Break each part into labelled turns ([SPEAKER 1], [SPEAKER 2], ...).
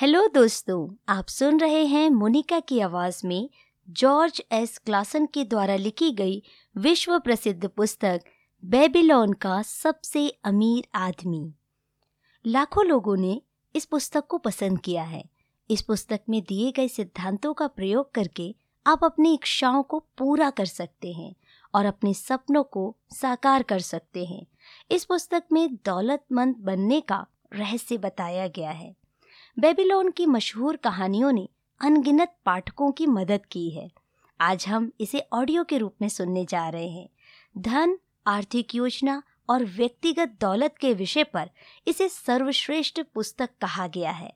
[SPEAKER 1] Hello दोस्तों, आप सुन रहे हैं मोनिका की आवाज़ में जॉर्ज एस. क्लासन के द्वारा लिखी गई विश्व प्रसिद्ध पुस्तक बेबीलोन का सबसे अमीर आदमी। लाखों लोगों ने इस पुस्तक को पसंद किया है। इस पुस्तक में दिए गए सिद्धांतों का प्रयोग करके आप अपनी इच्छाओं को पूरा कर सकते हैं और अपने सपनों को साकार कर सकते हैं। इस पुस्तक में दौलतमंद बनने का रहस्य बताया गया है। बेबीलोन की मशहूर कहानियों ने अनगिनत पाठकों की मदद की है। आज हम इसे ऑडियो के रूप में सुनने जा रहे हैं। धन, आर्थिक योजना और व्यक्तिगत दौलत के विषय पर इसे सर्वश्रेष्ठ पुस्तक कहा गया है।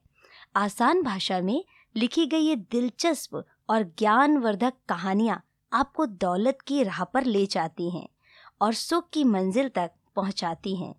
[SPEAKER 1] आसान भाषा में लिखी गई ये दिलचस्प और ज्ञानवर्धक कहानियाँ आपको दौलत की राह पर ले जाती हैं और सुख की मंजिल तक पहुँचाती हैं।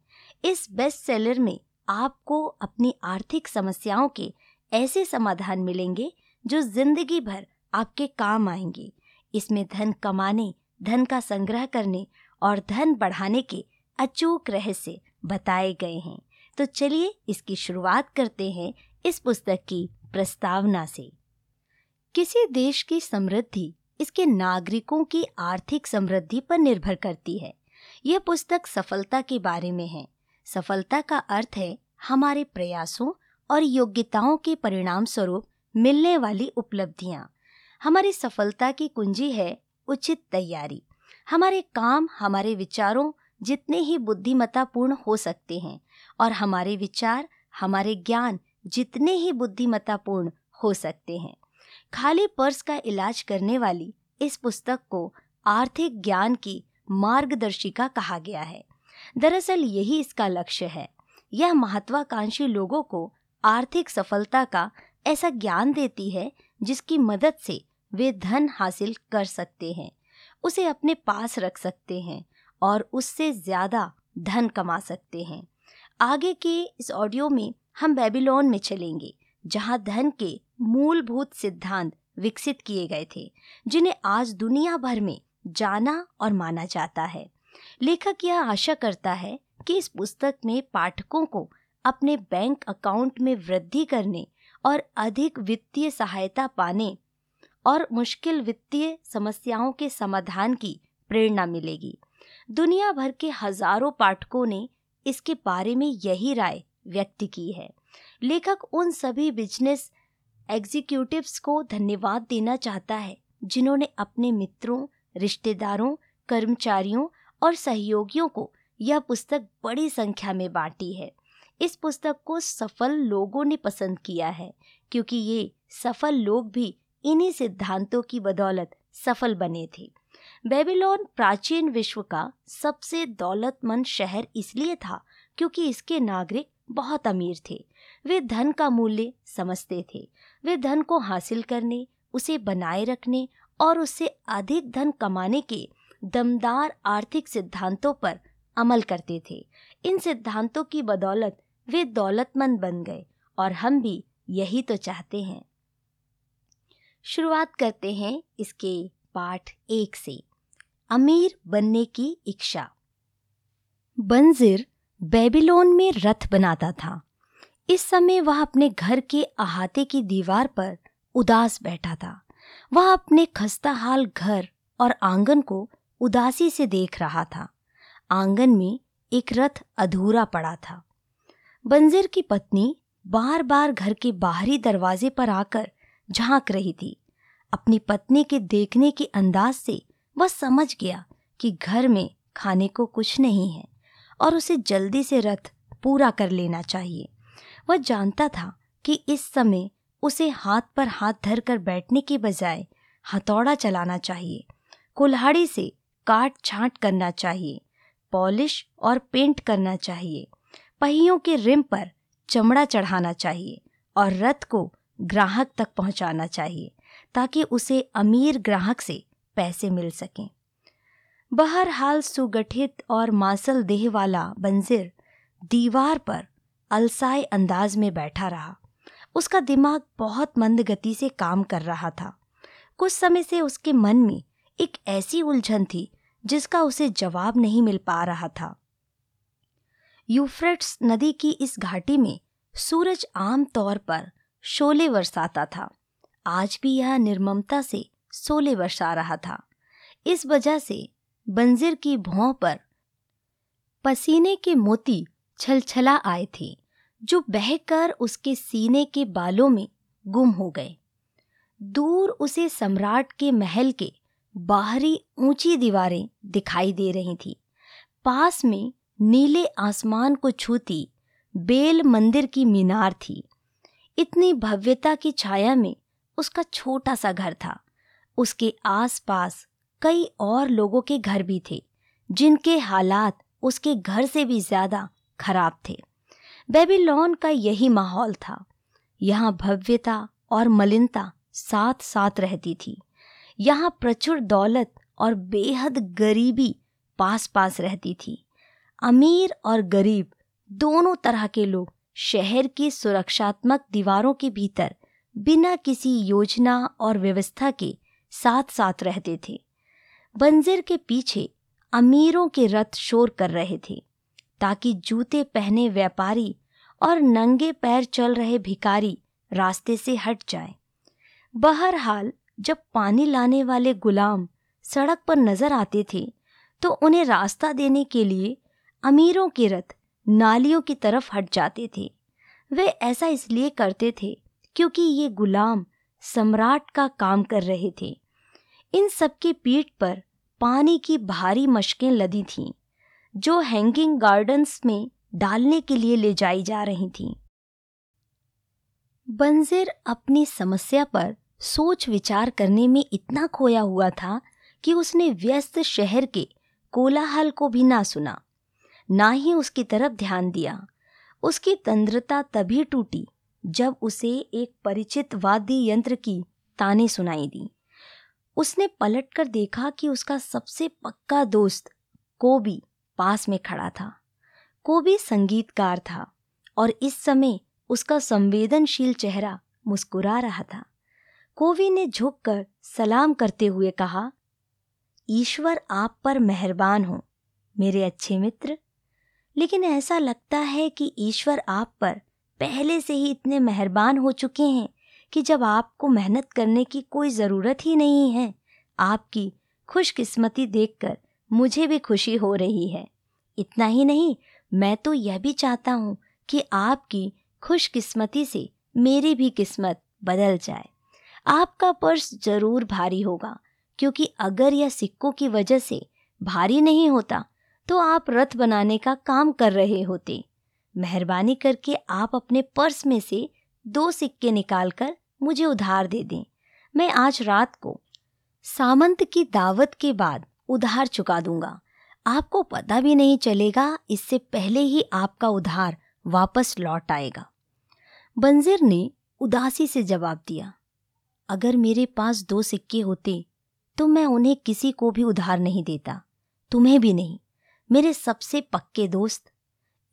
[SPEAKER 1] इस बेस्ट सेलर में आपको अपनी आर्थिक समस्याओं के ऐसे समाधान मिलेंगे जो ज़िंदगी भर आपके काम आएँगे। इसमें धन कमाने, धन का संग्रह करने और धन बढ़ाने के अचूक रहस्य बताए गए हैं। तो चलिए इसकी शुरुआत करते हैं इस पुस्तक की प्रस्तावना से। किसी देश की समृद्धि इसके नागरिकों की आर्थिक समृद्धि पर निर्भर करती है। यह पुस्तक सफलता के बारे में है। सफलता का अर्थ है हमारे प्रयासों और योग्यताओं के परिणाम स्वरूप मिलने वाली उपलब्धियाँ। हमारी सफलता की कुंजी है उचित तैयारी। हमारे काम, हमारे विचारों जितने ही बुद्धिमत्तापूर्ण हो सकते हैं और हमारे विचार, हमारे ज्ञान जितने ही बुद्धिमत्तापूर्ण हो सकते हैं। खाली पर्स का इलाज करने वाली इस पुस्तक को आर्थिक ज्ञान की मार्गदर्शिका कहा गया है। दरअसल यही इसका लक्ष्य है। यह महत्वाकांक्षी लोगों को आर्थिक सफलता का ऐसा ज्ञान देती है, जिसकी मदद से वे धन हासिल कर सकते हैं, उसे अपने पास रख सकते हैं और उससे ज़्यादा धन कमा सकते हैं। आगे के इस ऑडियो में हम बेबीलोन में चलेंगे, जहाँ धन के मूलभूत सिद्धांत विकसित किए गए थे, जिन्हें आज दुनिया भर में जाना और माना जाता है। लेखक यह आशा करता है कि इस पुस्तक में पाठकों को अपने बैंक अकाउंट में वृद्धि करने और अधिक वित्तीय सहायता पाने और मुश्किल वित्तीय समस्याओं के समाधान की प्रेरणा मिलेगी। दुनिया भर के हज़ारों पाठकों ने इसके बारे में यही राय व्यक्त की है। लेखक उन सभी बिज़नेस एग्जीक्यूटिव्स को धन्यवाद देना चाहता है, जिन्होंने अपने मित्रों, रिश्तेदारों, कर्मचारियों और सहयोगियों को यह पुस्तक बड़ी संख्या में बांटी है। इस पुस्तक को सफल लोगों ने पसंद किया है, क्योंकि ये सफल लोग भी इन्हीं सिद्धांतों की बदौलत सफल बने थे। बेबीलोन प्राचीन विश्व का सबसे दौलतमंद शहर इसलिए था क्योंकि इसके नागरिक बहुत अमीर थे। वे धन का मूल्य समझते थे। वे धन को हासिल करने, उसे बनाए रखने और उससे अधिक धन कमाने के दमदार आर्थिक सिद्धांतों पर अमल करते थे। इन सिद्धांतों की बदौलत वे दौलतमंद बन गए और हम भी यही तो चाहते हैं। शुरुआत करते हैं इसके पाठ एक से। अमीर बनने की इच्छा। बंजिर बेबीलोन में रथ बनाता था। इस समय वह अपने घर के अहाते की दीवार पर उदास बैठा था। वह अपने खस्ता हाल घर और आँगन को उदासी से देख रहा था। आँगन में एक रथ अधूरा पड़ा था। बंजर की पत्नी बार बार घर के बाहरी दरवाजे पर आकर झाँक रही थी। अपनी पत्नी के देखने के अंदाज से वह समझ गया कि घर में खाने को कुछ नहीं है और उसे जल्दी से रथ पूरा कर लेना चाहिए। वह जानता था कि इस समय उसे हाथ पर हाथ धर कर बैठने के बजाय हथौड़ा चलाना चाहिए। कुल्हाड़ी से काट छांट करना चाहिए, पॉलिश और पेंट करना चाहिए, पहियों के रिम पर चमड़ा चढ़ाना चाहिए और रथ को ग्राहक तक पहुंचाना चाहिए ताकि उसे अमीर ग्राहक से पैसे मिल सकें। बहरहाल सुगठित और मासल देह वाला बंजिर दीवार पर अलसाए अंदाज में बैठा रहा। उसका दिमाग बहुत मंद गति से काम कर रहा था। कुछ समय से उसके मन में एक ऐसी उलझन थी जिसका उसे जवाब नहीं मिल पा रहा था। यूफ्रेट्स नदी की इस घाटी में सूरज आम तौर पर शोले बरसाता था। आज भी यह निर्ममता से सोले बरसा रहा था। इस वजह से बंजिर की भौं पर पसीने के मोती छलछला आए थे, जो बहकर उसके सीने के बालों में गुम हो गए। दूर उसे सम्राट के महल के बाहरी ऊँची दीवारें दिखाई दे रही थी। पास में नीले आसमान को छूती बेल मंदिर की मीनार थी। इतनी भव्यता की छाया में उसका छोटा सा घर था। उसके आसपास कई और लोगों के घर भी थे, जिनके हालात उसके घर से भी ज़्यादा खराब थे। बेबीलोन का यही माहौल था। यहाँ भव्यता और मलिनता साथ साथ रहती थी। यहाँ प्रचुर दौलत और बेहद गरीबी पास पास रहती थी। अमीर और गरीब दोनों तरह के लोग शहर की सुरक्षात्मक दीवारों के भीतर बिना किसी योजना और व्यवस्था के साथ साथ रहते थे। बंजर के पीछे अमीरों के रथ शोर कर रहे थे, ताकि जूते पहने व्यापारी और नंगे पैर चल रहे भिकारी रास्ते से हट जाए। बहरहाल जब पानी लाने वाले गुलाम सड़क पर नज़र आते थे तो उन्हें रास्ता देने के लिए अमीरों के रथ नालियों की तरफ़ हट जाते थे। वे ऐसा इसलिए करते थे क्योंकि ये गुलाम सम्राट का काम कर रहे थे। इन सबकी पीठ पर पानी की भारी मशकें लदी थीं, जो हैंगिंग गार्डन्स में डालने के लिए ले जाई जा रही थीं। बंजिर अपनी समस्या पर सोच विचार करने में इतना खोया हुआ था कि उसने व्यस्त शहर के कोलाहल को भी ना सुना, ना ही उसकी तरफ़ ध्यान दिया। उसकी तंद्रता तभी टूटी जब उसे एक परिचित वाद्य यंत्र की ताने सुनाई दी। उसने पलटकर देखा कि उसका सबसे पक्का दोस्त कोबी पास में खड़ा था। कोबी संगीतकार था और इस समय उसका संवेदनशील चेहरा मुस्कुरा रहा था। कोवी ने झुककर सलाम करते हुए कहा, ईश्वर आप पर मेहरबान हो, मेरे अच्छे मित्र। लेकिन ऐसा लगता है कि ईश्वर आप पर पहले से ही इतने मेहरबान हो चुके हैं कि जब आपको मेहनत करने की कोई ज़रूरत ही नहीं है, आपकी खुशकिस्मती देखकर मुझे भी खुशी हो रही है। इतना ही नहीं, मैं तो यह भी चाहता हूँ कि आपकी खुशकिस्मती से मेरी भी किस्मत बदल जाए। आपका पर्स ज़रूर भारी होगा, क्योंकि अगर यह सिक्कों की वजह से भारी नहीं होता तो आप रथ बनाने का काम कर रहे होते। मेहरबानी करके आप अपने पर्स में से दो सिक्के निकालकर मुझे उधार दे दें। मैं आज रात को सामंत की दावत के बाद उधार चुका दूँगा। आपको पता भी नहीं चलेगा, इससे पहले ही आपका उधार वापस लौट आएगा। बंजिर ने उदासी से जवाब दिया। अगर मेरे पास दो सिक्के होते तो मैं उन्हें किसी को भी उधार नहीं देता, तुम्हें भी नहीं, मेरे सबसे पक्के दोस्त।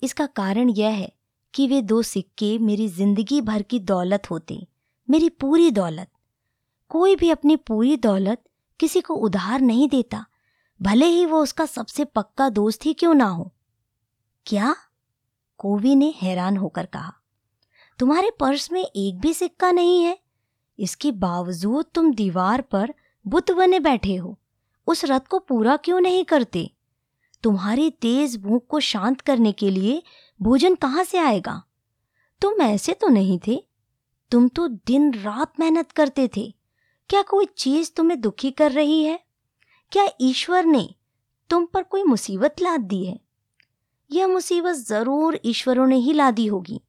[SPEAKER 1] इसका कारण यह है कि वे दो सिक्के मेरी ज़िंदगी भर की दौलत होते, मेरी पूरी दौलत। कोई भी अपनी पूरी दौलत किसी को उधार नहीं देता, भले ही वो उसका सबसे पक्का दोस्त ही क्यों ना हो। क्या? कोवी ने हैरान होकर कहा, तुम्हारे पर्स में एक भी सिक्का नहीं है? इसके बावजूद तुम दीवार पर बुत बने बैठे हो। उस रथ को पूरा क्यों नहीं करते? तुम्हारी तेज भूख को शांत करने के लिए भोजन कहाँ से आएगा? तुम ऐसे तो नहीं थे। तुम तो दिन रात मेहनत करते थे। क्या कोई चीज़ तुम्हें दुखी कर रही है? क्या ईश्वर ने तुम पर कोई मुसीबत लाद दी है? यह मुसीबत ज़रूर ईश्वरों ने ही ला दी होगी।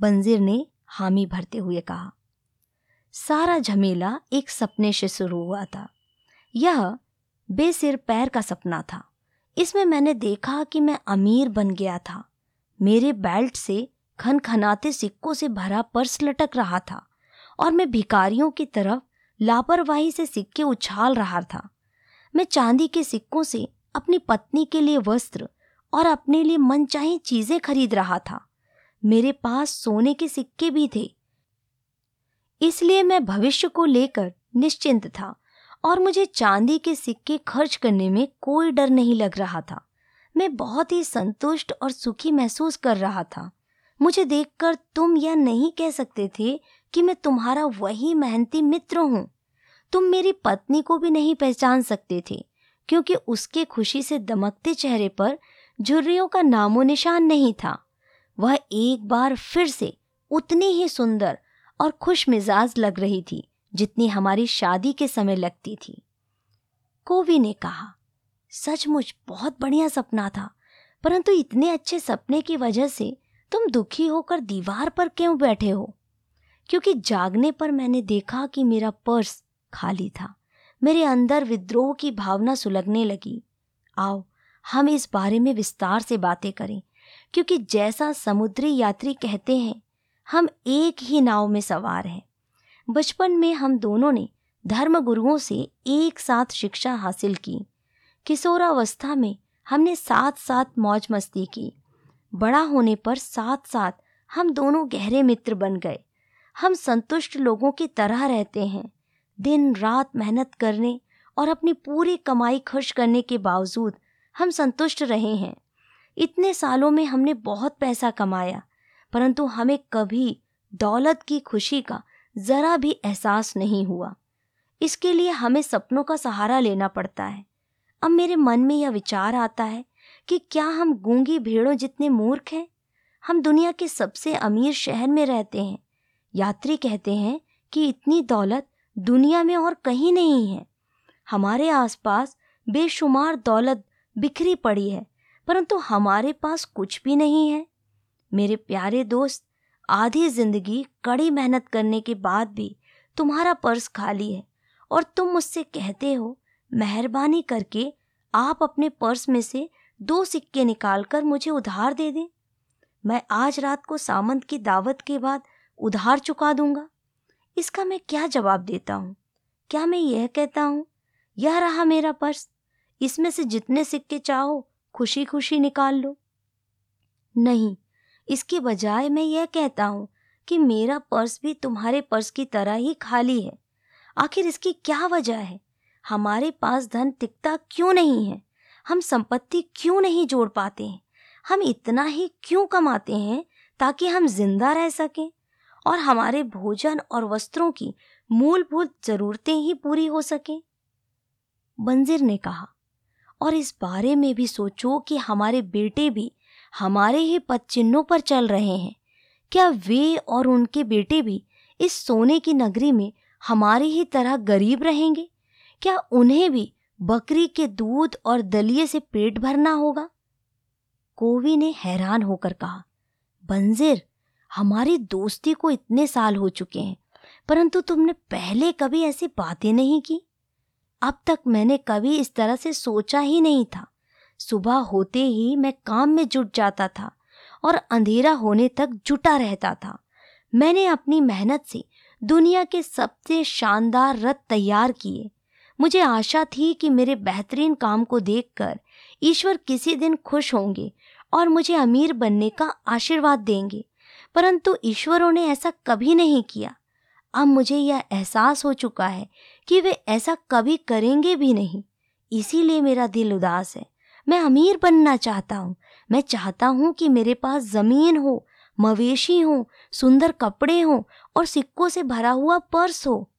[SPEAKER 1] बंजिर ने हामी भरते हुए कहा। सारा झमेला एक सपने से शुरू हुआ था। यह बेसिर पैर का सपना था। इसमें मैंने देखा कि मैं अमीर बन गया था। मेरे बेल्ट से खनखनाते सिक्कों से भरा पर्स लटक रहा था और मैं भिकारियों की तरफ़ लापरवाही से सिक्के उछाल रहा था। मैं चांदी के सिक्कों से अपनी पत्नी के लिए वस्त्र और अपने लिए मनचाही चीज़ें खरीद रहा था। मेरे पास सोने के सिक्के भी थे। इसलिए मैं भविष्य को लेकर निश्चिंत था और मुझे चांदी के सिक्के खर्च करने में कोई डर नहीं लग रहा था। मैं बहुत ही संतुष्ट और सुखी महसूस कर रहा था। मुझे देखकर तुम यह नहीं कह सकते थे कि मैं तुम्हारा वही मेहनती मित्र हूँ। तुम मेरी पत्नी को भी नहीं पहचान सकते थे, क्योंकि उसके खुशी से दमकते चेहरे पर झुर्रियों का नामो निशान नहीं था। वह एक बार फिर से उतनी ही सुंदर और खुश मिजाज लग रही थी, जितनी हमारी शादी के समय लगती थी। कोवी ने कहा, सचमुच बहुत बढ़िया सपना था, परंतु इतने अच्छे सपने की वजह से तुम दुखी होकर दीवार पर क्यों बैठे हो? क्योंकि जागने पर मैंने देखा कि मेरा पर्स खाली था, मेरे अंदर विद्रोह की भावना सुलगने लगी। आओ, हम इस बारे में विस्तार से बातें करें, क्योंकि जैसा समुद्री यात्री कहते हैं हम एक ही नाव में सवार हैं। बचपन में हम दोनों ने धर्म गुरुओं से एक साथ शिक्षा हासिल की। किशोरावस्था में हमने साथ साथ मौज मस्ती की। बड़ा होने पर साथ साथ हम दोनों गहरे मित्र बन गए। हम संतुष्ट लोगों की तरह रहते हैं। दिन रात मेहनत करने और अपनी पूरी कमाई खर्च करने के बावजूद हम संतुष्ट रहे हैं। इतने सालों में हमने बहुत पैसा कमाया। परंतु हमें कभी दौलत की खुशी का ज़रा भी एहसास नहीं हुआ। इसके लिए हमें सपनों का सहारा लेना पड़ता है। अब मेरे मन में यह विचार आता है कि क्या हम गूँगी भेड़ों जितने मूर्ख हैं? हम दुनिया के सबसे अमीर शहर में रहते हैं। यात्री कहते हैं कि इतनी दौलत दुनिया में और कहीं नहीं है। हमारे आसपास बेशुमार दौलत बिखरी पड़ी है, परंतु हमारे पास कुछ भी नहीं है। मेरे प्यारे दोस्त, आधी ज़िंदगी कड़ी मेहनत करने के बाद भी तुम्हारा पर्स खाली है और तुम मुझसे कहते हो, मेहरबानी करके आप अपने पर्स में से दो सिक्के निकालकर मुझे उधार दे दें। मैं आज रात को सामंत की दावत के बाद उधार चुका दूँगा। इसका मैं क्या जवाब देता हूँ? क्या मैं यह कहता हूँ, यह रहा मेरा पर्स, इसमें से जितने सिक्के चाहो खुशी खुशी निकाल लो। नहीं इसके बजाय मैं यह कहता हूँ कि मेरा पर्स भी तुम्हारे पर्स की तरह ही खाली है। आखिर इसकी क्या वजह है? हमारे पास धन तिकता क्यों नहीं है? हम संपत्ति क्यों नहीं जोड़ पाते हैं? हम इतना ही क्यों कमाते हैं ताकि हम ज़िंदा रह सकें? और हमारे भोजन और वस्त्रों की मूलभूत जरूरतें ही पूरी हो सकें? बंजिर ने कहा, और इस बारे में भी सोचो कि हमारे बेटे भी हमारे ही पद चिन्हों पर चल रहे हैं। क्या वे और उनके बेटे भी इस सोने की नगरी में हमारी ही तरह गरीब रहेंगे? क्या उन्हें भी बकरी के दूध और दलिए से पेट भरना होगा? कोवी ने हैरान होकर कहा, बंजिर, हमारी दोस्ती को इतने साल हो चुके हैं, परंतु तुमने पहले कभी ऐसी बातें नहीं की? अब तक मैंने कभी इस तरह से सोचा ही नहीं था। सुबह होते ही मैं काम में जुट जाता था और अंधेरा होने तक जुटा रहता था। मैंने अपनी मेहनत से दुनिया के सबसे शानदार रथ तैयार किए। मुझे आशा थी कि मेरे बेहतरीन काम को देखकर ईश्वर किसी दिन खुश होंगे और मुझे अमीर बनने का आशीर्वाद देंगे, परंतु ईश्वरों ने ऐसा कभी नहीं किया। अब मुझे यह एहसास हो चुका है कि वे ऐसा कभी करेंगे भी नहीं। इसीलिए मेरा दिल उदास है। मैं अमीर बनना चाहता हूँ। मैं चाहता हूँ कि मेरे पास ज़मीन हो, मवेशी हो, सुंदर कपड़े हो और सिक्कों से भरा हुआ पर्स हो।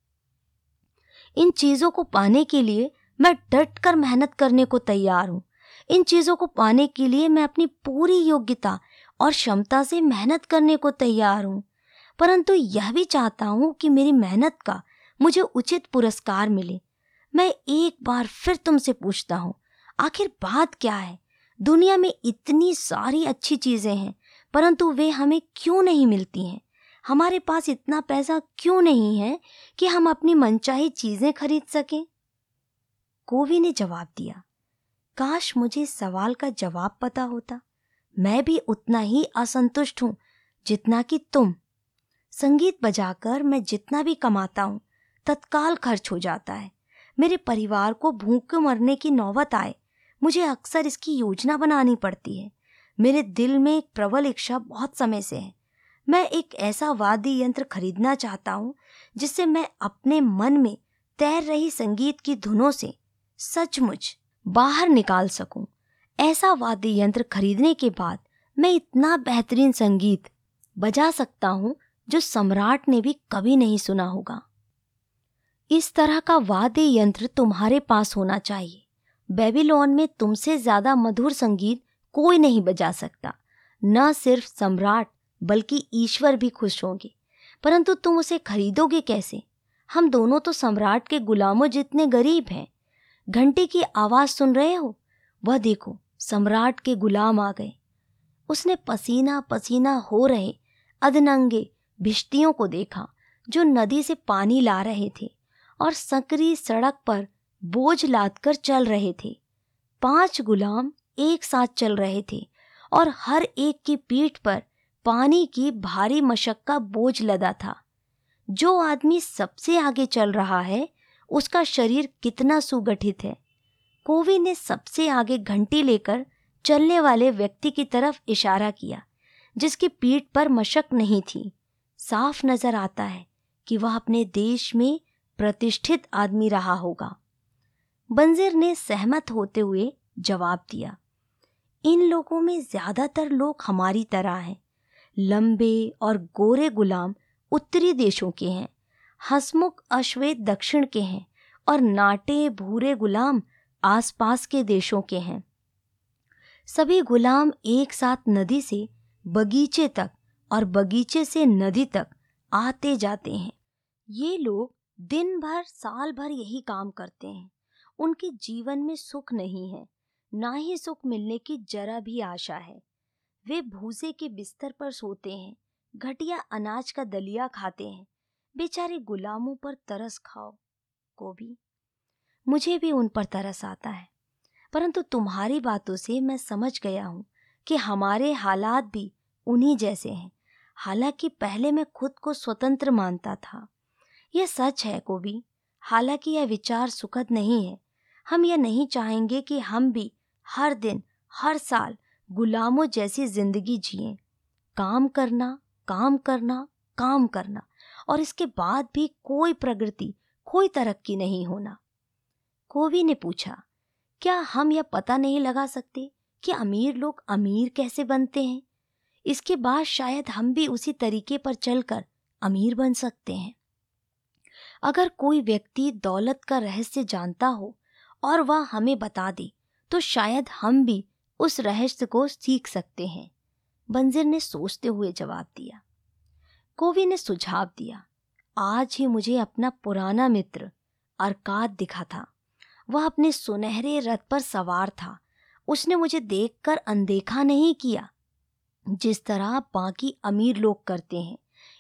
[SPEAKER 1] इन चीज़ों को पाने के लिए मैं डट कर मेहनत करने को तैयार हूँ। इन चीज़ों को पाने के लिए मैं अपनी पूरी योग्यता और क्षमता से मेहनत करने को तैयार हूँ। परंतु यह भी चाहता हूँ कि मेरी मेहनत का मुझे उचित पुरस्कार मिले। मैं एक बार फिर तुमसे पूछता हूँ आखिर बात क्या है? दुनिया में इतनी सारी अच्छी चीज़ें हैं, परंतु वे हमें क्यों नहीं मिलती हैं? हमारे पास इतना पैसा क्यों नहीं है कि हम अपनी मनचाही चीज़ें खरीद सकें? कोवी ने जवाब दिया, काश मुझे सवाल का जवाब पता होता। मैं भी उतना ही असंतुष्ट हूँ जितना कि तुम। संगीत बजाकर मैं जितना भी कमाता हूँ, तत्काल खर्च हो जाता है। मेरे परिवार को भूख मरने की नौबत आए मुझे अक्सर इसकी योजना बनानी पड़ती है। मेरे दिल में एक प्रबल इच्छा बहुत समय से है। मैं एक ऐसा वाद्य यंत्र खरीदना चाहता हूँ, जिससे मैं अपने मन में तैर रही संगीत की धुनों से सचमुच बाहर निकाल सकूँ। ऐसा वाद्य यंत्र खरीदने के बाद मैं इतना बेहतरीन संगीत बजा सकता हूँ, जो सम्राट ने भी कभी नहीं सुना होगा। इस तरह का वाद्य यंत्र तुम्हारे पास होना चाहिए। बेबीलोन में तुमसे ज़्यादा मधुर संगीत कोई नहीं बजा सकता। न सिर्फ़ सम्राट, बल्कि ईश्वर भी खुश होंगे। परंतु तुम उसे खरीदोगे कैसे? हम दोनों तो सम्राट के गुलामों जितने गरीब हैं। घंटे की आवाज़ सुन रहे हो? वह देखो, सम्राट के गुलाम आ गए। उसने पसीना पसीना हो रहे अदनंगे भिश्तियों को देखा, जो नदी से पानी ला रहे थे, और सकरी सड़क पर बोझ लाद कर चल रहे थे। पाँच गुलाम एक साथ चल रहे थे और हर एक की पीठ पर पानी की भारी मशक का बोझ लदा था। जो आदमी सबसे आगे चल रहा है, उसका शरीर कितना सुगठित है। कोवी ने सबसे आगे घंटी लेकर चलने वाले व्यक्ति की तरफ़ इशारा किया, जिसकी पीठ पर मशक नहीं थी। साफ़ नज़र आता है कि वह अपने देश में प्रतिष्ठित आदमी रहा होगा। बंजिर ने सहमत होते हुए जवाब दिया, इन लोगों में ज़्यादातर लोग हमारी तरह हैं। लंबे और गोरे गुलाम उत्तरी देशों के हैं, हसमुख अश्वेत दक्षिण के हैं और नाटे भूरे गुलाम आसपास के देशों के हैं। सभी गुलाम एक साथ नदी से बगीचे तक और बगीचे से नदी तक आते जाते हैं। ये लोग दिन भर, साल भर यही काम करते हैं। उनके जीवन में सुख नहीं है, ना ही सुख मिलने की जरा भी आशा है। वे भूसे के बिस्तर पर सोते हैं, घटिया अनाज का दलिया खाते हैं, बेचारे गुलामों पर तरस खाओ को भी मुझे भी उन पर तरस आता है, परंतु तुम्हारी बातों से मैं समझ गया हूँ कि हमारे हालात भी उन्हीं जैसे हैं, हालाँकि पहले मैं खुद को स्वतंत्र मानता था। यह सच है कोबी हालाँकि यह विचार सुखद नहीं है हम यह नहीं चाहेंगे कि हम भी हर दिन, हर साल गुलामों जैसी ज़िंदगी जिए। काम करना काम करना काम करना, और इसके बाद भी कोई प्रगति, कोई तरक्की नहीं होना। कोवी ने पूछा, क्या हम यह पता नहीं लगा सकते कि अमीर लोग अमीर कैसे बनते हैं? इसके बाद शायद हम भी उसी तरीके पर चलकर अमीर बन सकते हैं। अगर कोई व्यक्ति दौलत का रहस्य जानता हो और वह हमें बता दे तो शायद हम भी उस रहस्य को सीख सकते हैं। बंजिर ने सोचते हुए जवाब दिया। कोवी ने सुझाव दिया, आज ही मुझे अपना पुराना मित्र अरकाद दिखा था। वह अपने सुनहरे रथ पर सवार था। उसने मुझे देखकर अनदेखा नहीं किया। जिस तरह बाकी अमीर लोग करते हैं,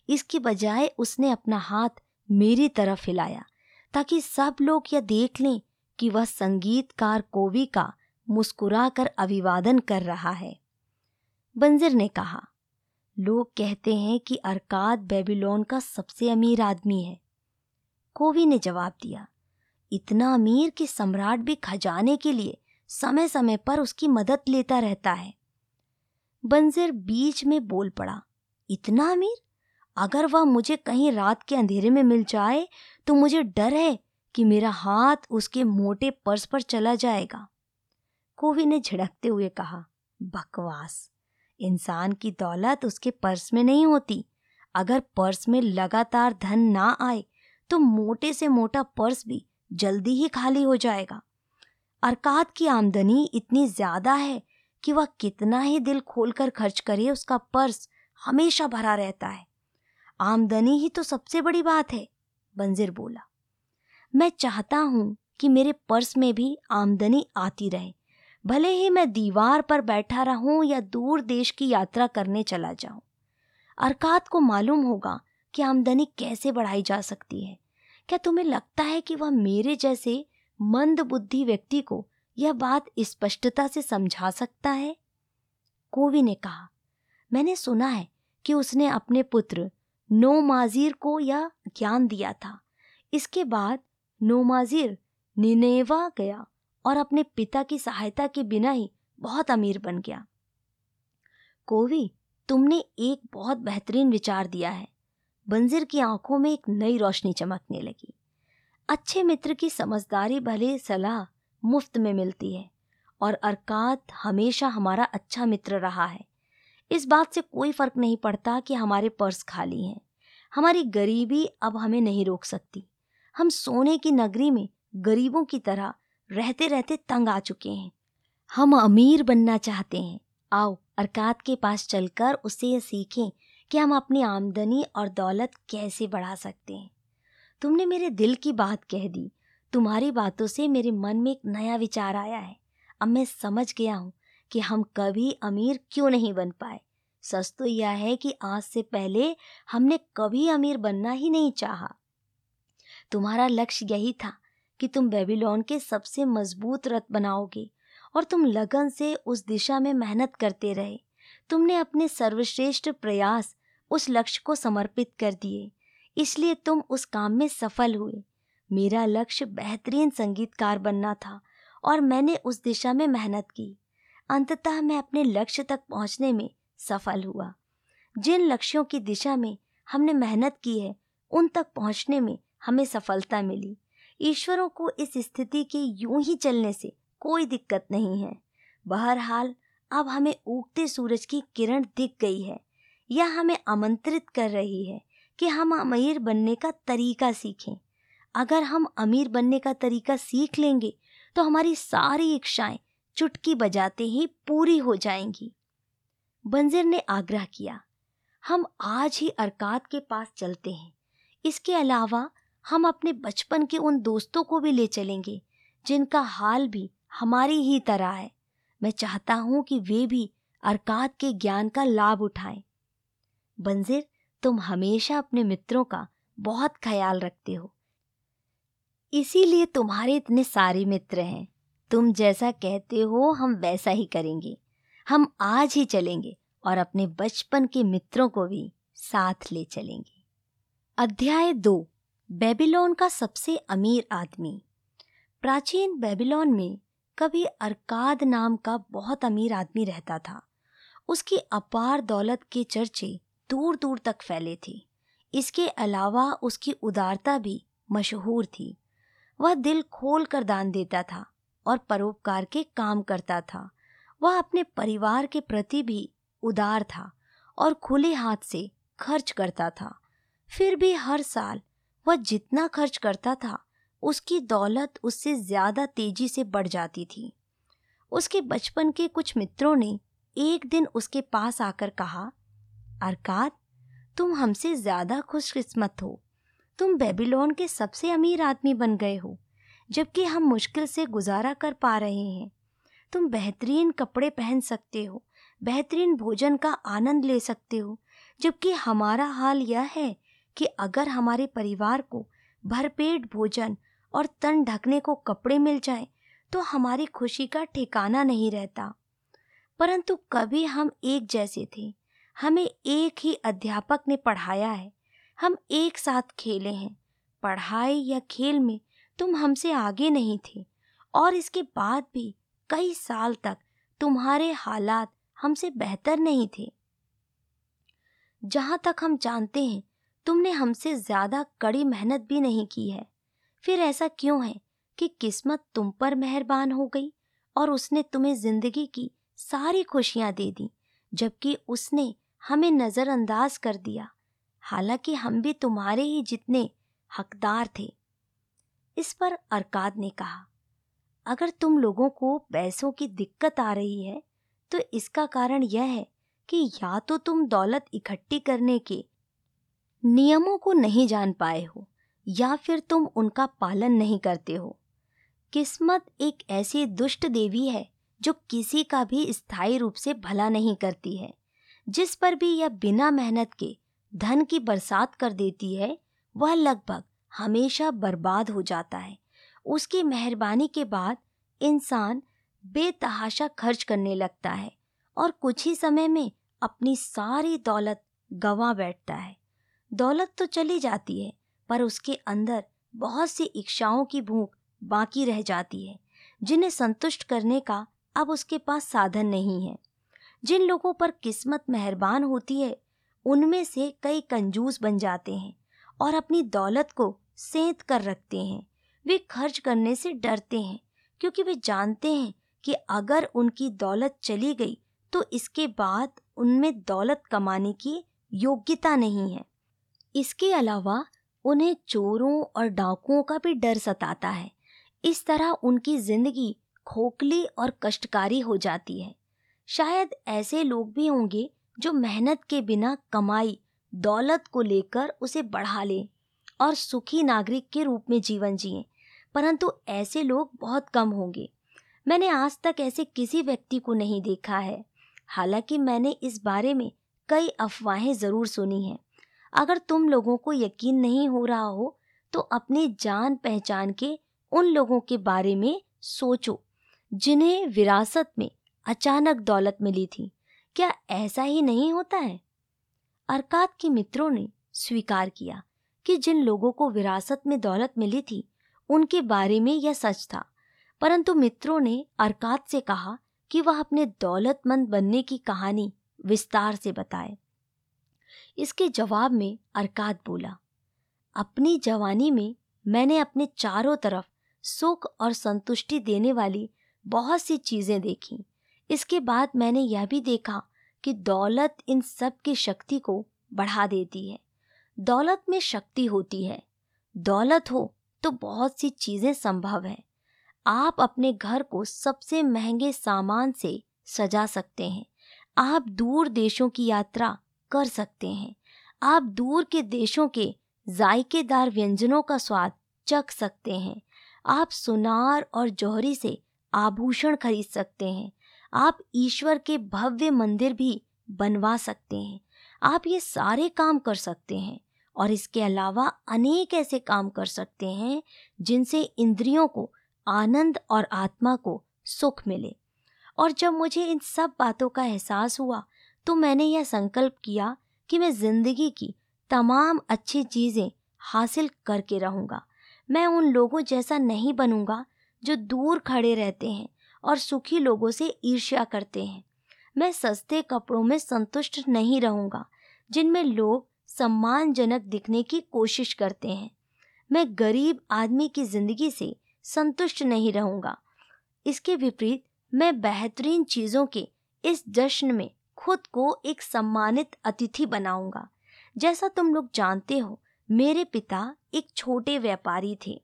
[SPEAKER 1] इसकी बजाय उसने अपना हाथ मेरी तरफ़ हिलाया, ताकि सब लोग यह देख लें कि वह संगीतकार कोवी का मुस्कुराकर अभिवादन कर रहा है। बंजिर ने कहा, लोग कहते हैं कि अरकाद बेबीलोन का सबसे अमीर आदमी है। कोवी ने जवाब दिया, इतना अमीर कि सम्राट भी खजाने के लिए समय समय पर उसकी मदद लेता रहता है। बंजिर बीच में बोल पड़ा, इतना अमीर? अगर वह मुझे कहीं रात के अंधेरे में मिल जाए तो मुझे डर है कि मेरा हाथ उसके मोटे पर्स पर चला जाएगा। कोवी ने झिड़कते हुए कहा, बकवास। इंसान की दौलत उसके पर्स में नहीं होती। अगर पर्स में लगातार धन ना आए तो मोटे से मोटा पर्स भी जल्दी ही खाली हो जाएगा। अरकात की आमदनी इतनी ज़्यादा है कि वह कितना ही दिल खोलकर खर्च करे, उसका पर्स हमेशा भरा रहता है। आमदनी ही तो सबसे बड़ी बात है, बंजिर बोला। मैं चाहता हूँ कि मेरे पर्स में भी आमदनी आती रहे। भले ही मैं दीवार पर बैठा रहूँ या दूर देश की यात्रा करने चला जाऊँ। अरकात को मालूम होगा कि आमदनी कैसे बढ़ाई जा सकती है। क्या तुम्हें लगता है कि वह मेरे जैसे मंद बुद्धि व्यक्ति को यह बात स्पष्टता से समझा सकता है? कोवी ने कहा, मैंने सुना है कि उसने अपने पुत्र नोमाजिर को यह ज्ञान दिया था। इसके बाद नोमाजिर निनेवा गया और अपने पिता की सहायता के बिना ही बहुत अमीर बन गया। कोवी, तुमने एक बहुत बेहतरीन विचार दिया है। बंजिर की आँखों में एक नई रोशनी चमकने लगी। अच्छे मित्र की समझदारी भले सलाह मुफ़्त में मिलती है और अरकात हमेशा हमारा अच्छा मित्र रहा है। इस बात से कोई फ़र्क नहीं पड़ता कि हमारे पर्स खाली हैं। हमारी गरीबी अब हमें नहीं रोक सकती। हम सोने की नगरी में गरीबों की तरह रहते रहते तंग आ चुके हैं। हम अमीर बनना चाहते हैं। आओ, अरकात के पास चलकर उससे ये सीखें कि हम अपनी आमदनी और दौलत कैसे बढ़ा सकते हैं। तुमने मेरे दिल की बात कह दी। तुम्हारी बातों से मेरे मन में एक नया विचार आया है। अब मैं समझ गया हूँ कि हम कभी अमीर क्यों नहीं बन पाए। सच तो यह है कि आज से पहले हमने कभी अमीर बनना ही नहीं चाहा। तुम्हारा लक्ष्य यही था कि तुम बेबीलोन के सबसे मज़बूत रथ बनाओगे और तुम लगन से उस दिशा में मेहनत करते रहे। तुमने अपने सर्वश्रेष्ठ प्रयास उस लक्ष्य को समर्पित कर दिए, इसलिए तुम उस काम में सफल हुए। मेरा लक्ष्य बेहतरीन संगीतकार बनना था और मैंने उस दिशा में मेहनत की। अंततः मैं अपने लक्ष्य तक पहुँचने में सफल हुआ। जिन लक्ष्यों की दिशा में हमने मेहनत की है, उन तक पहुँचने में हमें सफलता मिली। ईश्वरों को इस स्थिति के यूँ ही चलने से कोई दिक्कत नहीं है। बहरहाल, अब हमें उगते सूरज की किरण दिख गई है। यह हमें आमंत्रित कर रही है कि हम अमीर बनने का तरीका सीखें। अगर हम अमीर बनने का तरीका सीख लेंगे तो हमारी सारी इच्छाएँ चुटकी बजाते ही पूरी हो जाएँगी। बंजिर ने आग्रह किया, हम आज ही अरकात के पास चलते हैं। इसके अलावा हम अपने बचपन के उन दोस्तों को भी ले चलेंगे, जिनका हाल भी हमारी ही तरह है। मैं चाहता हूँ कि वे भी अरकात के ज्ञान का लाभ उठाएँ। बंजिर, तुम हमेशा अपने मित्रों का बहुत ख्याल रखते हो। इसीलिए तुम्हारे इतने सारे मित्र हैं। तुम जैसा कहते हो, हम वैसा ही करेंगे। हम आज ही चलेंगे और अपने बचपन के मित्रों को भी साथ ले चलेंगे। अध्याय दो। बेबीलोन का सबसे अमीर आदमी। प्राचीन बेबीलोन में कभी अरकाद नाम का बहुत अमीर आदमी रहता था। उसकी अपार दौलत के चर्चे दूर दूर तक फैले थे। इसके अलावा उसकी उदारता भी मशहूर थी। वह दिल खोल कर दान देता था और परोपकार के काम करता था। वह अपने परिवार के प्रति भी उदार था और खुले हाथ से खर्च करता था। फिर भी हर साल वह जितना खर्च करता था, उसकी दौलत उससे ज़्यादा तेज़ी से बढ़ जाती थी। उसके बचपन के कुछ मित्रों ने एक दिन उसके पास आकर कहा, अरकात, तुम हमसे ज़्यादा खुशकिस्मत हो। तुम बेबीलोन के सबसे अमीर आदमी बन गए हो, जबकि हम मुश्किल से गुजारा कर पा रहे हैं। तुम बेहतरीन कपड़े पहन सकते हो, बेहतरीन भोजन का आनंद ले सकते हो, जबकि हमारा हाल यह है कि अगर हमारे परिवार को भरपेट भोजन और तन ढकने को कपड़े मिल जाए तो हमारी खुशी का ठिकाना नहीं रहता। परंतु कभी हम एक जैसे थे। हमें एक ही अध्यापक ने पढ़ाया है। हम एक साथ खेले हैं। पढ़ाई या खेल में तुम हमसे आगे नहीं थे। और इसके बाद भी कई साल तक तुम्हारे हालात हमसे बेहतर नहीं थे। जहाँ तक हम जानते हैं तुमने हमसे ज़्यादा कड़ी मेहनत भी नहीं की है। फिर ऐसा क्यों है कि किस्मत तुम पर मेहरबान हो गई और उसने तुम्हें ज़िंदगी की सारी खुशियाँ दे दी, जबकि उसने हमें नज़रअंदाज कर दिया। हालाँकि हम भी तुम्हारे ही जितने हकदार थे। इस पर अरकाद ने कहा, अगर तुम लोगों को पैसों की दिक्कत आ रही है तो इसका कारण यह है कि या तो तुम दौलत इकट्ठी करने के नियमों को नहीं जान पाए हो, या फिर तुम उनका पालन नहीं करते हो। किस्मत एक ऐसी दुष्ट देवी है, जो किसी का भी स्थायी रूप से भला नहीं करती है। जिस पर भी यह बिना मेहनत के धन की बरसात कर देती है, वह लगभग हमेशा बर्बाद हो जाता है। उसकी मेहरबानी के बाद इंसान बेतहाशा खर्च करने लगता है और कुछ ही समय में अपनी सारी दौलत गंवा बैठता है। दौलत तो चली जाती है, पर उसके अंदर बहुत सी इच्छाओं की भूख बाकी रह जाती है, जिन्हें संतुष्ट करने का अब उसके पास साधन नहीं है। जिन लोगों पर किस्मत मेहरबान होती है, उनमें से कई कंजूस बन जाते हैं और अपनी दौलत को सेंत कर रखते हैं। वे खर्च करने से डरते हैं, क्योंकि वे जानते हैं कि अगर उनकी दौलत चली गई तो इसके बाद उनमें दौलत कमाने की योग्यता नहीं है। इसके अलावा उन्हें चोरों और डाकुओं का भी डर सताता है। इस तरह उनकी ज़िंदगी खोखली और कष्टकारी हो जाती है। शायद ऐसे लोग भी होंगे जो मेहनत के बिना कमाई, दौलत को लेकर उसे बढ़ा लें और सुखी नागरिक के रूप में जीवन जिए। परंतु ऐसे लोग बहुत कम होंगे। मैंने आज तक ऐसे किसी व्यक्ति को नहीं देखा है। हालाँकि मैंने इस बारे में कई अफवाहें ज़रूर सुनी हैं। अगर तुम लोगों को यकीन नहीं हो रहा हो तो अपने जान पहचान के उन लोगों के बारे में सोचो, जिन्हें विरासत में अचानक दौलत मिली थी। क्या ऐसा ही नहीं होता है? अरकात के मित्रों ने स्वीकार किया कि जिन लोगों को विरासत में दौलत मिली थी, उनके बारे में यह सच था। परंतु मित्रों ने अरकात से कहा कि वह अपने दौलतमंद बनने की कहानी विस्तार से बताए। इसके जवाब में अरकात बोला, अपनी जवानी में मैंने अपने चारों तरफ़ सुख और संतुष्टि देने वाली बहुत सी चीज़ें देखी। इसके बाद मैंने यह भी देखा कि दौलत इन सब की शक्ति को बढ़ा देती है। दौलत में शक्ति होती है। दौलत हो तो बहुत सी चीज़ें संभव है। आप अपने घर को सबसे महँगे सामान से सजा सकते हैं। आप दूर देशों की यात्रा कर सकते हैं। आप दूर के देशों के जायकेदार व्यंजनों का स्वाद चख सकते हैं। आप सुनार और जौहरी से आभूषण खरीद सकते हैं। आप ईश्वर के भव्य मंदिर भी बनवा सकते हैं। आप ये सारे काम कर सकते हैं और इसके अलावा अनेक ऐसे काम कर सकते हैं जिनसे इंद्रियों को, आनंद और आत्मा को सुख मिले। और जब मुझे इन सब बातों का एहसास हुआ तो मैंने यह संकल्प किया कि मैं ज़िंदगी की तमाम अच्छी चीज़ें हासिल करके रहूँगा। मैं उन लोगों जैसा नहीं बनूँगा जो दूर खड़े रहते हैं और सुखी लोगों से ईर्ष्या करते हैं। मैं सस्ते कपड़ों में संतुष्ट नहीं रहूँगा, जिनमें लोग सम्मानजनक दिखने की कोशिश करते हैं। मैं गरीब आदमी की ज़िंदगी से संतुष्ट नहीं रहूँगा। इसके विपरीत मैं बेहतरीन चीज़ों के इस जश्न में खुद को एक सम्मानित अतिथि बनाऊँगा। जैसा तुम लोग जानते हो, मेरे पिता एक छोटे व्यापारी थे।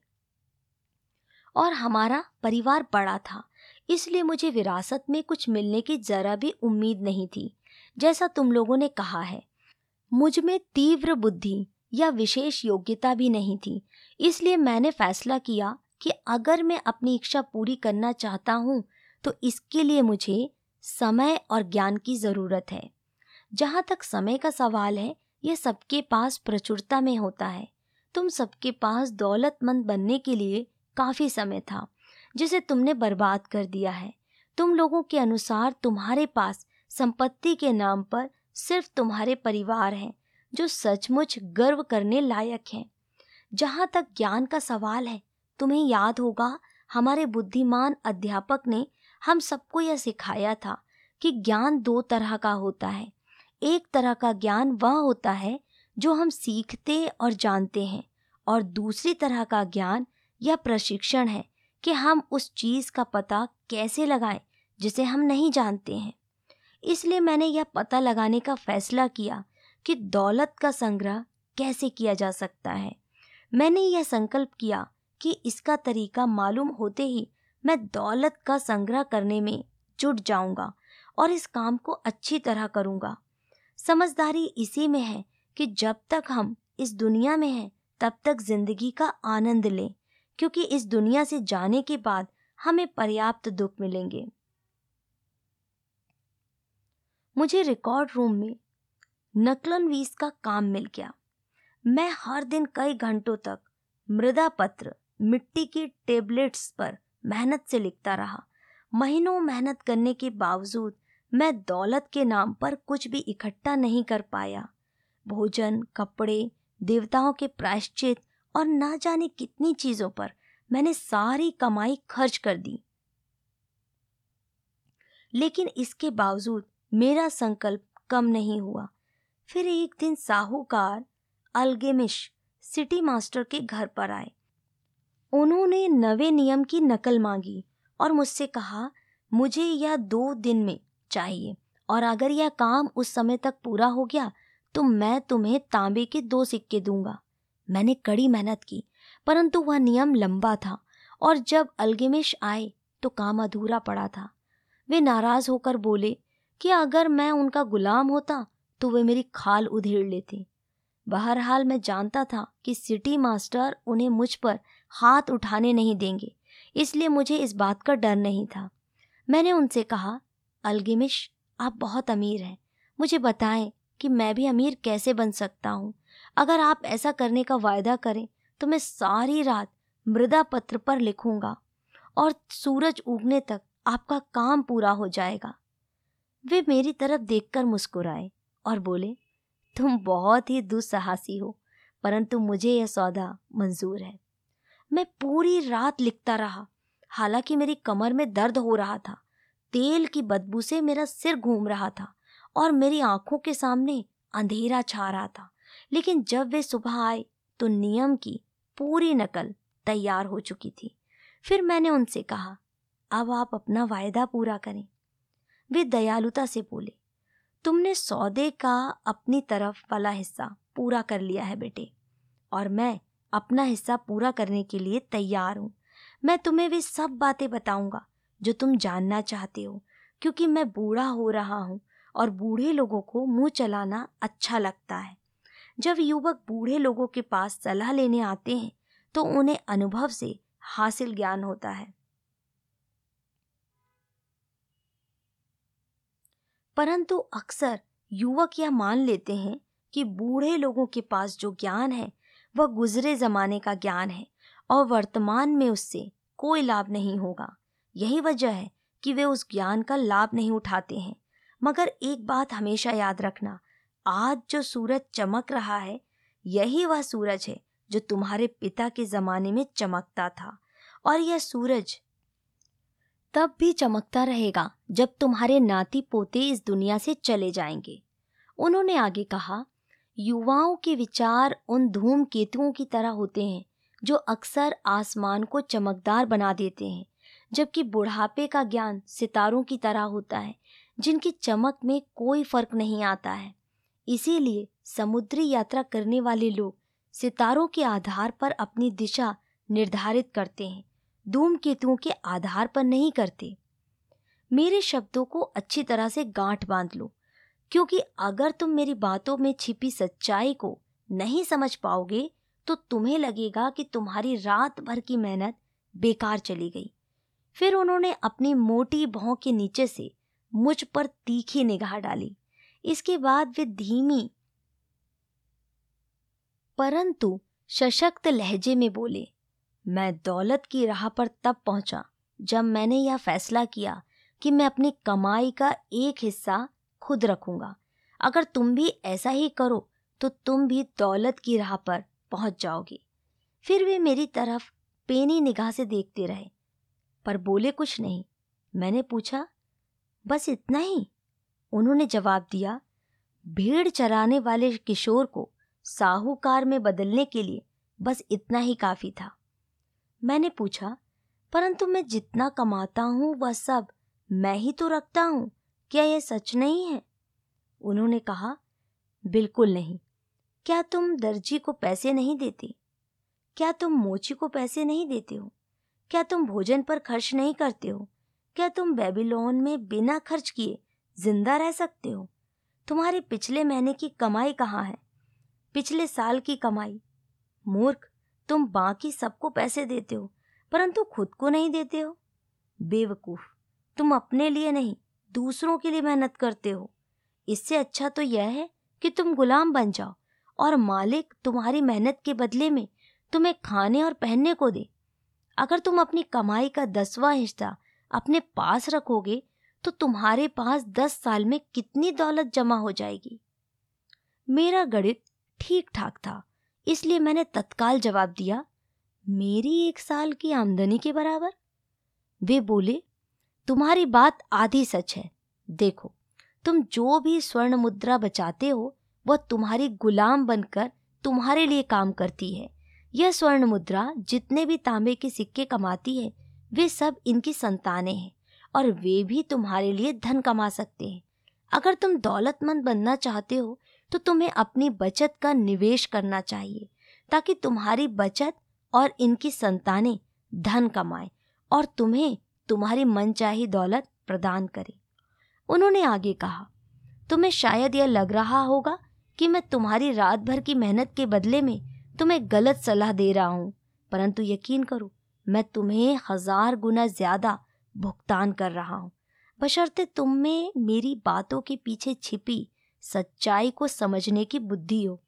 [SPEAKER 1] और हमारा परिवार बड़ा था, इसलिए मुझे विरासत में कुछ मिलने की जरा भी उम्मीद नहीं थी। जैसा तुम लोगों ने कहा है, मुझमें तीव्र बुद्धि या विशेष योग्यता भी नहीं थी, इसलिए मैंने फैसला किया कि अगर मैं अपनी इच्छा पूरी करना चाहता हूँ तो इसके लिए मुझे समय और ज्ञान की ज़रूरत है। जहाँ तक समय का सवाल है, यह सबके पास प्रचुरता में होता है। तुम सबके पास दौलतमंद बनने के लिए काफ़ी समय था, जिसे तुमने बर्बाद कर दिया है। तुम लोगों के अनुसार तुम्हारे पास संपत्ति के नाम पर सिर्फ़ तुम्हारे परिवार हैं, जो सचमुच गर्व करने लायक हैं। जहाँ तक ज्ञान का सवाल है, तुम्हें याद होगा, हमारे बुद्धिमान अध्यापक ने हम सबको यह सिखाया था कि ज्ञान दो तरह का होता है। एक तरह का ज्ञान वह होता है जो हम सीखते और जानते हैं और दूसरी तरह का ज्ञान यह प्रशिक्षण है कि हम उस चीज़ का पता कैसे लगाएँ जिसे हम नहीं जानते हैं। इसलिए मैंने यह पता लगाने का फैसला किया कि दौलत का संग्रह कैसे किया जा सकता है। मैंने यह संकल्प किया कि इसका तरीका मालूम होते ही मैं दौलत का संग्रह करने में जुट जाऊँगा और इस काम को अच्छी तरह करूँगा। समझदारी इसी में है कि जब तक हम इस दुनिया में हैं, तब तक ज़िंदगी का आनंद लें, क्योंकि इस दुनिया से जाने के बाद हमें पर्याप्त दुख मिलेंगे। मुझे रिकॉर्ड रूम में नकलन वीस का काम मिल गया। मैं हर दिन कई घंटों तक मृदा पत्र, मिट्टी की टेबलेट्स पर मेहनत से लिखता रहा। महीनों मेहनत करने के बावजूद मैं दौलत के नाम पर कुछ भी इकट्ठा नहीं कर पाया। भोजन, कपड़े, देवताओं के प्रायश्चित और ना जाने कितनी चीज़ों पर मैंने सारी कमाई खर्च कर दी। लेकिन इसके बावजूद मेरा संकल्प कम नहीं हुआ। फिर एक दिन साहूकार अलगेमिश सिटी मास्टर के घर पर आए। उन्होंने नवे नियम की नकल मांगी और मुझसे कहा, मुझे यह दो दिन में चाहिए और अगर यह काम उस समय तक पूरा हो गया तो मैं तुम्हें तांबे के दो सिक्के दूँगा। मैंने कड़ी मेहनत की, परंतु वह नियम लंबा था और जब अलगिमिश आए तो काम अधूरा पड़ा था। वे नाराज़ होकर बोले कि अगर मैं उनका गुलाम होता तो वे मेरी खाल उधेड़ लेते। बहरहाल मैं जानता था कि सिटी मास्टर उन्हें मुझ पर हाथ उठाने नहीं देंगे, इसलिए मुझे इस बात का डर नहीं था। मैंने उनसे कहा, अलगिमिश, आप बहुत अमीर हैं। मुझे बताएँ कि मैं भी अमीर कैसे बन सकता हूँ। अगर आप ऐसा करने का वायदा करें तो मैं सारी रात मृदा पत्र पर लिखूँगा और सूरज उगने तक आपका काम पूरा हो जाएगा वे मेरी तरफ़ देखकर मुस्कुराए और बोले तुम बहुत ही दुस्साहसी हो, परंतु मुझे यह सौदा मंजूर है। मैं पूरी रात लिखता रहा, हालाँकि मेरी कमर में दर्द हो रहा था, तेल की बदबू से मेरा सिर घूम रहा था और मेरी आँखों के सामने अंधेरा छा रहा था, लेकिन जब वे सुबह आए तो नियम की पूरी नकल तैयार हो चुकी थी। फिर मैंने उनसे कहा, अब आप अपना वायदा पूरा करें। वे दयालुता से बोले तुमने सौदे का अपनी तरफ़ वाला हिस्सा पूरा कर लिया है बेटे, और मैं अपना हिस्सा पूरा करने के लिए तैयार हूँ। मैं तुम्हें वे सब बातें बताऊँगा जो तुम जानना चाहते हो, क्योंकि मैं बूढ़ा हो रहा हूँ और बूढ़े लोगों को मुँह चलाना अच्छा लगता है। जब युवक बूढ़े लोगों के पास सलाह लेने आते हैं तो उन्हें अनुभव से हासिल ज्ञान होता है। परंतु अक्सर युवक यह मान लेते हैं कि बूढ़े लोगों के पास जो ज्ञान है, वह गुजरे जमाने का ज्ञान है और वर्तमान में उससे कोई लाभ नहीं होगा। यही वजह है कि वे उस ज्ञान का लाभ नहीं उठाते हैं। मगर एक बात हमेशा याद रखना, आज जो सूरज चमक रहा है, यही वह सूरज है जो तुम्हारे पिता के जमाने में चमकता था। और यह सूरज तब भी चमकता रहेगा जब तुम्हारे नाती पोते इस दुनिया से चले जाएँगे। उन्होंने आगे कहा, युवाओं के विचार उन धूम केतुओं की तरह होते हैं, जो अक्सर आसमान को चमकदार बना देते हैं, जबकि बुढ़ापे का ज्ञान सितारों की तरह होता है, जिनकी चमक में कोई फ़र्क नहीं आता है। इसीलिए समुद्री यात्रा करने वाले लोग सितारों के आधार पर अपनी दिशा निर्धारित करते हैं। धूम केतुओं के आधार पर नहीं करते। मेरे शब्दों को अच्छी तरह से गांठ बाँध लो, क्योंकि अगर तुम मेरी बातों में छिपी सच्चाई को नहीं समझ पाओगे तो तुम्हें लगेगा कि तुम्हारी रात भर की मेहनत बेकार चली गई। फिर उन्होंने अपनी मोटी भौं के नीचे से मुझ पर तीखी निगाह डाली। इसके बाद वे धीमी, परंतु सशक्त लहजे में बोले मैं दौलत की राह पर तब पहुँचा जब मैंने यह फैसला किया कि मैं अपनी कमाई का एक हिस्सा खुद रखूँगा। अगर तुम भी ऐसा ही करो तो तुम भी दौलत की राह पर पहुँच जाओगे। फिर वे मेरी तरफ़ पेनी निगाह से देखते रहे। पर बोले कुछ नहीं। मैंने पूछा, बस इतना ही? उन्होंने जवाब दिया, भीड़ चराने वाले किशोर को साहूकार में बदलने के लिए बस इतना ही काफ़ी था। मैंने पूछा, परंतु मैं जितना कमाता हूँ, वह सब मैं ही तो रखता हूँ? क्या यह सच नहीं है? उन्होंने कहा, बिल्कुल नहीं। क्या तुम दर्जी को पैसे नहीं देते? क्या तुम मोची को पैसे नहीं देते हो? क्या तुम भोजन पर खर्च नहीं करते हो? क्या तुम बेबीलोन में बिना खर्च किए ज़िंदा रह सकते हो? तुम्हारे पिछले महीने की कमाई कहाँ है? पिछले साल की कमाई, मूर्ख तुम बाकी सबको पैसे देते हो, परंतु खुद को नहीं देते हो। बेवकूफ़, तुम अपने लिए नहीं, दूसरों के लिए मेहनत करते हो। इससे अच्छा तो यह है कि तुम गुलाम बन जाओ और मालिक तुम्हारी मेहनत के बदले में तुम्हें खाने और पहनने को दे। अगर तुम अपनी कमाई का दसवां हिस्सा अपने पास रखोगे तो तुम्हारे पास दस साल में कितनी दौलत जमा हो जाएगी? मेरा गणित ठीक ठाक था इसलिए मैंने तत्काल जवाब दिया, मेरी एक साल की आमदनी के बराबर? वे बोले, तुम्हारी बात आधी सच है। देखो, तुम जो भी स्वर्ण मुद्रा बचाते हो, वह तुम्हारी गुलाम बनकर तुम्हारे लिए काम करती है। यह स्वर्ण मुद्रा जितने भी तांबे के सिक्के कमाती है, वे सब इनकी संतानें हैं और वे भी तुम्हारे लिए धन कमा सकते हैं। अगर तुम दौलतमंद बनना चाहते हो तो तुम्हें अपनी बचत का निवेश करना चाहिए, ताकि तुम्हारी बचत और इनकी संतानें धन कमाएँ और तुम्हें तुम्हारी मनचाही दौलत प्रदान करें। उन्होंने आगे कहा, तुम्हें शायद यह लग रहा होगा कि मैं तुम्हारी रात भर की मेहनत के बदले में तुम्हें गलत सलाह दे रहा हूँ, परंतु यकीन करो, मैं तुम्हें हज़ार गुना ज़्यादा भुगतान कर रहा हूँ। बशर्ते तुम में मेरी बातों के पीछे छिपी सच्चाई को समझने की बुद्धि हो।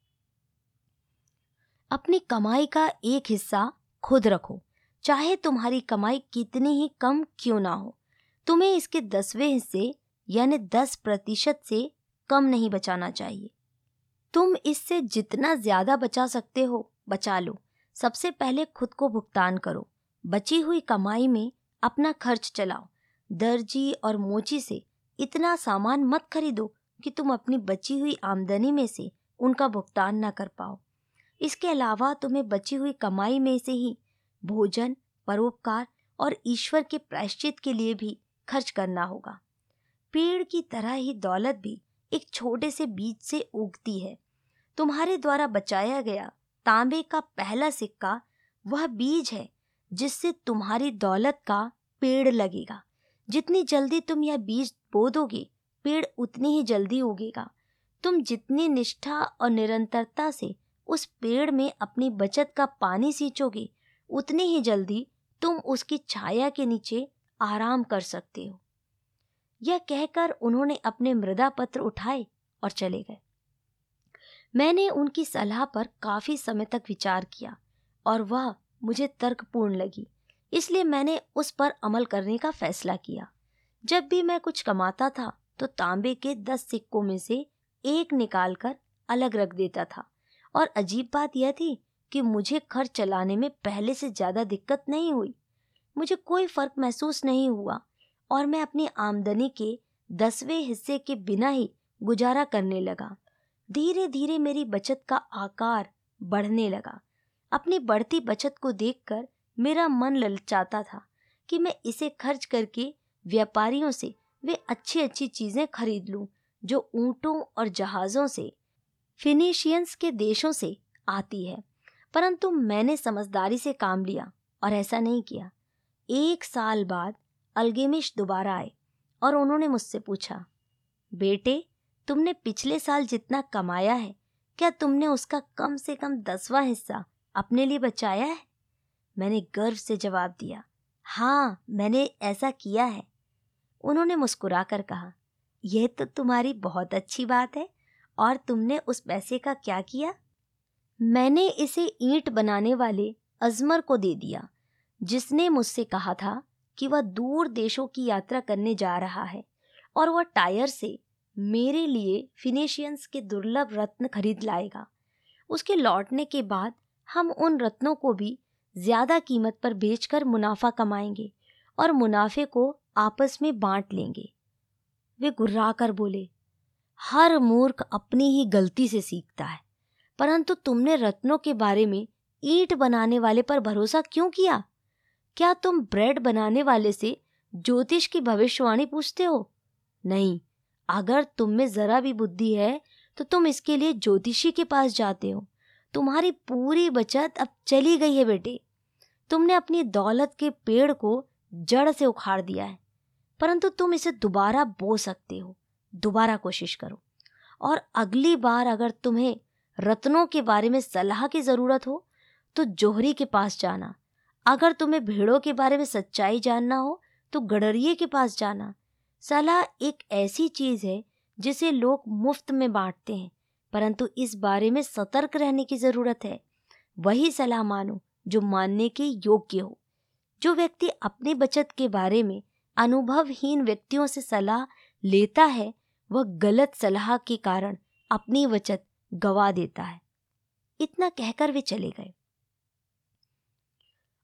[SPEAKER 1] अपनी कमाई का एक हिस्सा खुद रखो। चाहे तुम्हारी कमाई कितनी ही कम क्यों ना हो, तुम्हें इसके दसवें हिस्से यानी दस प्रतिशत से कम नहीं बचाना चाहिए। तुम इससे जितना ज़्यादा बचा सकते हो, बचा लो। सबसे पहले खुद को भुगतान करो। बची हुई कमाई में अपना खर्च चलाओ। दर्जी और मोची से इतना सामान मत खरीदो कि तुम अपनी बची हुई आमदनी में से उनका भुगतान न कर पाओ। इसके अलावा तुम्हें बची हुई कमाई में से ही भोजन, परोपकार और ईश्वर के प्रायश्चित के लिए भी खर्च करना होगा। पेड़ की तरह ही दौलत भी एक छोटे से बीज से उगती है। तुम्हारे द्वारा बचाया गया तांबे का पहला सिक्का वह बीज है जिससे तुम्हारी दौलत का पेड़ लगेगा। जितनी जल्दी तुम यह बीज बो दोगे पेड़ उतनी ही जल्दी उगेगा। तुम जितनी निष्ठा और निरंतरता से उस पेड़ में अपनी बचत का पानी सींचोगे, उतनी ही जल्दी तुम उसकी छाया के नीचे आराम कर सकते हो। यह कहकर उन्होंने अपने मृदा पत्र उठाए और चले गए। मैंने उनकी सलाह पर काफ़ी समय तक विचार किया और वह मुझे तर्कपूर्ण लगी, इसलिए मैंने उस पर अमल करने का फैसला किया। जब भी मैं कुछ कमाता था तो तांबे के दस सिक्कों में से एक निकालकर अलग रख देता था। और अजीब बात यह थी कि मुझे खर्च चलाने में पहले से ज़्यादा दिक्कत नहीं हुई। मुझे कोई फ़र्क महसूस नहीं हुआ और मैं अपनी आमदनी के दसवें हिस्से के बिना ही गुजारा करने लगा। धीरे धीरे मेरी बचत का आकार बढ़ने लगा। अपनी बढ़ती बचत को देखकर मेरा मन ललचाता था कि मैं इसे खर्च करके व्यापारियों से वे अच्छी अच्छी चीज़ें खरीद लूँ, जो ऊंटों और जहाजों से, फिनिशियंस के देशों से आती है। परंतु मैंने समझदारी से काम लिया और ऐसा नहीं किया। एक साल बाद अलगेमिश दोबारा आए और उन्होंने मुझसे पूछा, बेटे, तुमने पिछले साल जितना कमाया है, क्या तुमने उसका कम से कम दसवां हिस्सा अपने लिए बचाया है? मैंने गर्व से जवाब दिया हाँ मैंने ऐसा किया है। उन्होंने मुस्कुराकर कहा यह तो तुम्हारी बहुत अच्छी बात है, और तुमने उस पैसे का क्या किया? मैंने इसे ईंट बनाने वाले अजमर को दे दिया, जिसने मुझसे कहा था कि वह दूर देशों की यात्रा करने जा रहा है, और वह टायर से मेरे लिए फिनेशियंस के दुर्लभ रत्न खरीद लाएगा। उसके लौटने के बाद हम उन रत्नों को भी ज़्यादा कीमत पर बेचकर मुनाफा कमाएँगे, और मुनाफे को आपस में बांट लेंगे। वे गुर्रा कर बोले, हर मूर्ख अपनी ही गलती से सीखता है। परंतु तुमने रत्नों के बारे में ईंट बनाने वाले पर भरोसा क्यों किया? क्या तुम ब्रेड बनाने वाले से ज्योतिष की भविष्यवाणी पूछते हो? नहीं, अगर तुम में जरा भी बुद्धि है तो तुम इसके लिए ज्योतिषी के पास जाते हो। तुम्हारी पूरी बचत अब चली गई है बेटे। तुमने अपनी दौलत के पेड़ को जड़ से उखाड़ दिया है। परंतु तुम इसे दोबारा बो सकते हो। दोबारा कोशिश करो। और अगली बार अगर तुम्हें रत्नों के बारे में सलाह की ज़रूरत हो तो जोहरी के पास जाना। अगर तुम्हें भेड़ों के बारे में सच्चाई जानना हो तो गडरिए के पास जाना। सलाह एक ऐसी चीज़ है, जिसे लोग मुफ़्त में बांटते हैं, परंतु इस बारे में सतर्क रहने की ज़रूरत है। वही सलाह मानो, जो मानने के योग्य हो। जो व्यक्ति अपनी बचत के बारे में अनुभवहीन व्यक्तियों से सलाह लेता है, वह गलत सलाह के कारण अपनी बचत गवा देता है। इतना कहकर वे चले गए।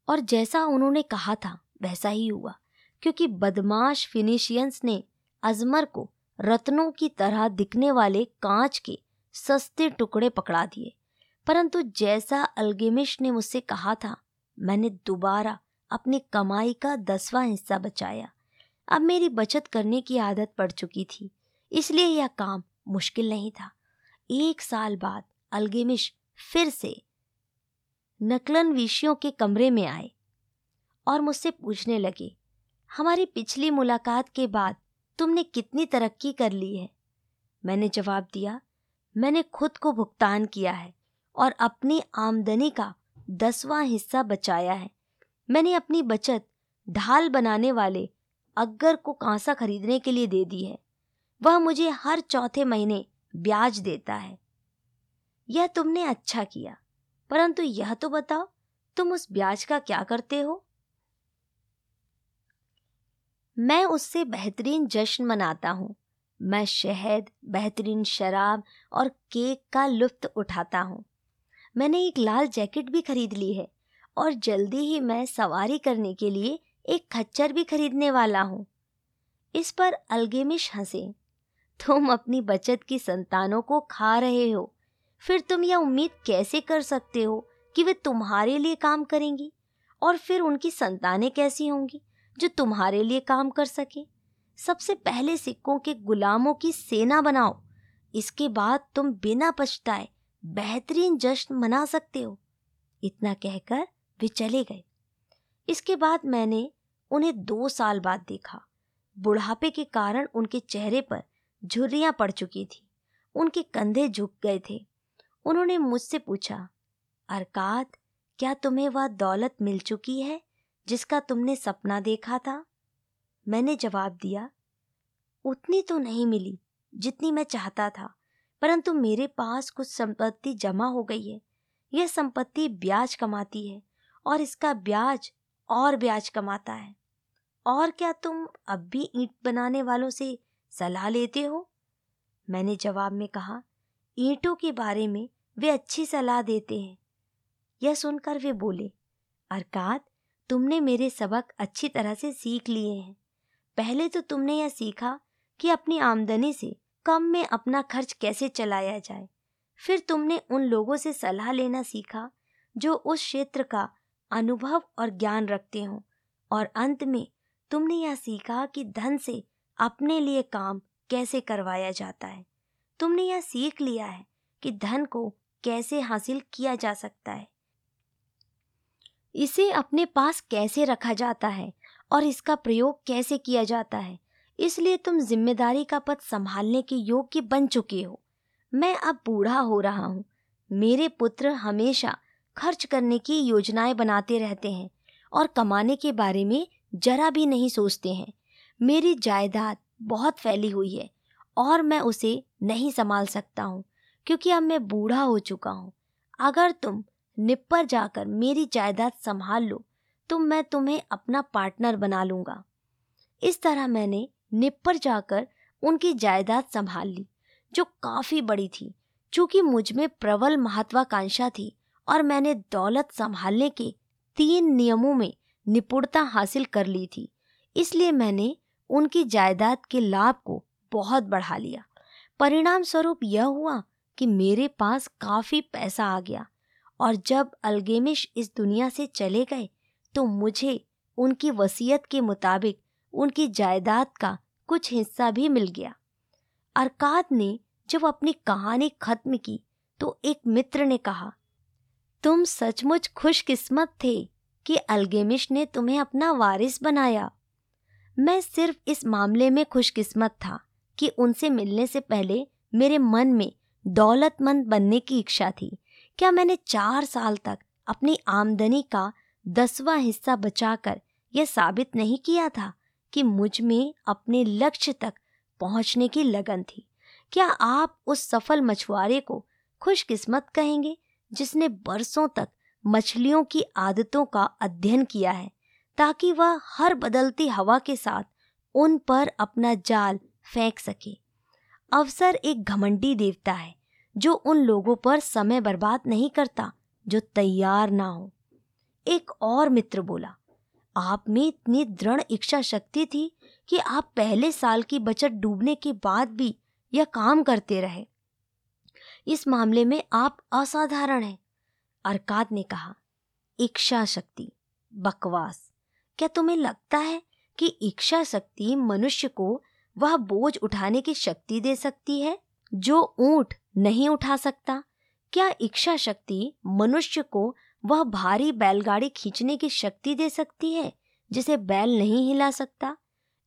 [SPEAKER 1] और जैसा उन्होंने कहा था, वैसा ही हुआ, क्योंकि बदमाश फिनिशियंस ने अजमर को रत्नों की तरह दिखने वाले कांच के सस्ते टुकड़े पकड़ा दिए। परंतु जैसा अल्गेमिश ने मुझसे कहा था, मैंने दोबारा अपनी कमाई का दसवां हिस्सा बचाया। अब मेरी बचत करने की आदत पड़ चुकी थी, इसलिए यह काम मुश्किल नहीं था। एक साल बाद अलगेमिश फिर से नकलन विषयों के कमरे में आए और मुझसे पूछने लगे, हमारी पिछली मुलाकात के बाद तुमने कितनी तरक्की कर ली है? मैंने जवाब दिया, मैंने खुद को भुगतान किया है और अपनी आमदनी का दसवां हिस्सा बचाया है। मैंने अपनी बचत ढाल बनाने वाले अग्गर को कांसा खरीदने के लिए दे दी है। वह मुझे हर चौथे महीने ब्याज देता है। यह तुमने अच्छा किया, परंतु यह तो बताओ, तुम उस ब्याज का क्या करते हो? मैं उससे बेहतरीन जश्न मनाता हूँ। मैं शहद, बेहतरीन शराब और केक का लुफ्त उठाता हूँ। मैंने एक लाल जैकेट भी खरीद ली है और जल्दी ही मैं सवारी करने के लिए एक खच्चर भी खरीदने वाला हूँ। इस पर अलगेमिश हंसे। तुम अपनी बचत की संतानों को खा रहे हो। फिर तुम यह उम्मीद कैसे कर सकते हो कि वे तुम्हारे लिए काम करेंगी? और फिर उनकी संतानें कैसी होंगी जो तुम्हारे लिए काम कर सके? सबसे पहले सिक्कों के गुलामों की सेना बनाओ। इसके बाद तुम बिना पछताए बेहतरीन जश्न मना सकते हो। इतना कहकर वे चले गए। इसके बाद मैंने उन्हें दो साल बाद देखा। बुढ़ापे के कारण उनके चेहरे पर झुर्रियाँ पड़ चुकी थी। उनके कंधे झुक गए थे। उन्होंने मुझसे पूछा अरकात क्या तुम्हें वह दौलत मिल चुकी है जिसका तुमने सपना देखा था? मैंने जवाब दिया, उतनी तो नहीं मिली जितनी मैं चाहता था, परंतु मेरे पास कुछ संपत्ति जमा हो गई है। यह संपत्ति ब्याज कमाती है और इसका ब्याज और ब्याज कमाता है। और क्या तुम अब भी ईंट बनाने वालों से सलाह लेते हो? मैंने जवाब में कहा, ईंटों के बारे में वे अच्छी सलाह देते हैं। यह सुनकर वे बोले, अरकात, तुमने मेरे सबक अच्छी तरह से सीख लिए हैं। पहले तो तुमने यह सीखा कि अपनी आमदनी से कम में अपना खर्च कैसे चलाया जाए। फिर तुमने उन लोगों से सलाह लेना सीखा जो उस क्षेत्र का अनुभव और ज्ञान रखते हों और अंत में तुमने यह सीखा कि धन से अपने लिए काम कैसे करवाया जाता है। तुमने यह सीख लिया है कि धन को कैसे हासिल किया जा सकता है। इसे अपने पास कैसे रखा जाता है और इसका प्रयोग कैसे किया जाता है, इसलिए तुम ज़िम्मेदारी का पद संभालने के योग्य बन चुके हो। मैं अब बूढ़ा हो रहा हूँ। मेरे पुत्र हमेशा खर्च करने की योजनाएँ बनाते रहते हैं और कमाने के बारे में जरा भी नहीं सोचते हैं। मेरी जायदाद बहुत फैली हुई है और मैं उसे नहीं संभाल सकता हूँ, क्योंकि अब मैं बूढ़ा हो चुका हूँ। अगर तुम निप्पर जाकर मेरी जायदाद संभाल लो तो मैं तुम्हें अपना पार्टनर बना लूँगा। इस तरह मैंने निप्पर जाकर उनकी जायदाद संभाल ली, जो काफ़ी बड़ी थी, चूँकि मुझमें प्रबल महत्वाकांक्षा थी और मैंने दौलत संभालने के तीन नियमों में निपुणता हासिल कर ली थी। इसलिए मैंने उनकी जायदाद के लाभ को बहुत बढ़ा लिया। परिणाम स्वरूप यह हुआ कि मेरे पास काफ़ी पैसा आ गया और जब अलगेमिश इस दुनिया से चले गए तो मुझे उनकी वसीयत के मुताबिक उनकी जायदाद का कुछ हिस्सा भी मिल गया। अरकाद ने जब अपनी कहानी खत्म की तो एक मित्र ने कहा, तुम सचमुच खुशकिस्मत थे। कि अलगेमिश ने तुम्हें अपना वारिस बनाया। मैं सिर्फ़ इस मामले में खुशकिस्मत था कि उनसे मिलने से पहले मेरे मन में दौलतमंद बनने की इच्छा थी। क्या मैंने चार साल तक अपनी आमदनी का दसवां हिस्सा बचाकर यह साबित नहीं किया था कि मुझमें अपने लक्ष्य तक पहुँचने की लगन थी? क्या आप उस सफल मछुआरे को खुशकिस्मत कहेंगे जिसने बरसों तक मछलियों की आदतों का अध्ययन किया है, ताकि वह हर बदलती हवा के साथ उन पर अपना जाल फेंक सके। अवसर एक घमंडी देवता है, जो उन लोगों पर समय बर्बाद नहीं करता, जो तैयार ना हो। एक और मित्र बोला, आप में इतनी दृढ़ इच्छा शक्ति थी कि आप पहले साल की बचत डूबने के बाद भी यह काम करते रहे। इस मामले में आप असाधारण हैं। अरकाद ने कहा इच्छा शक्ति बकवास, क्या तुम्हें लगता है कि इच्छा शक्ति मनुष्य को वह बोझ उठाने की शक्ति दे सकती है, जो ऊँट नहीं उठा सकता? क्या इच्छा शक्ति मनुष्य को वह भारी बैलगाड़ी खींचने की शक्ति दे सकती है, जिसे बैल नहीं हिला सकता?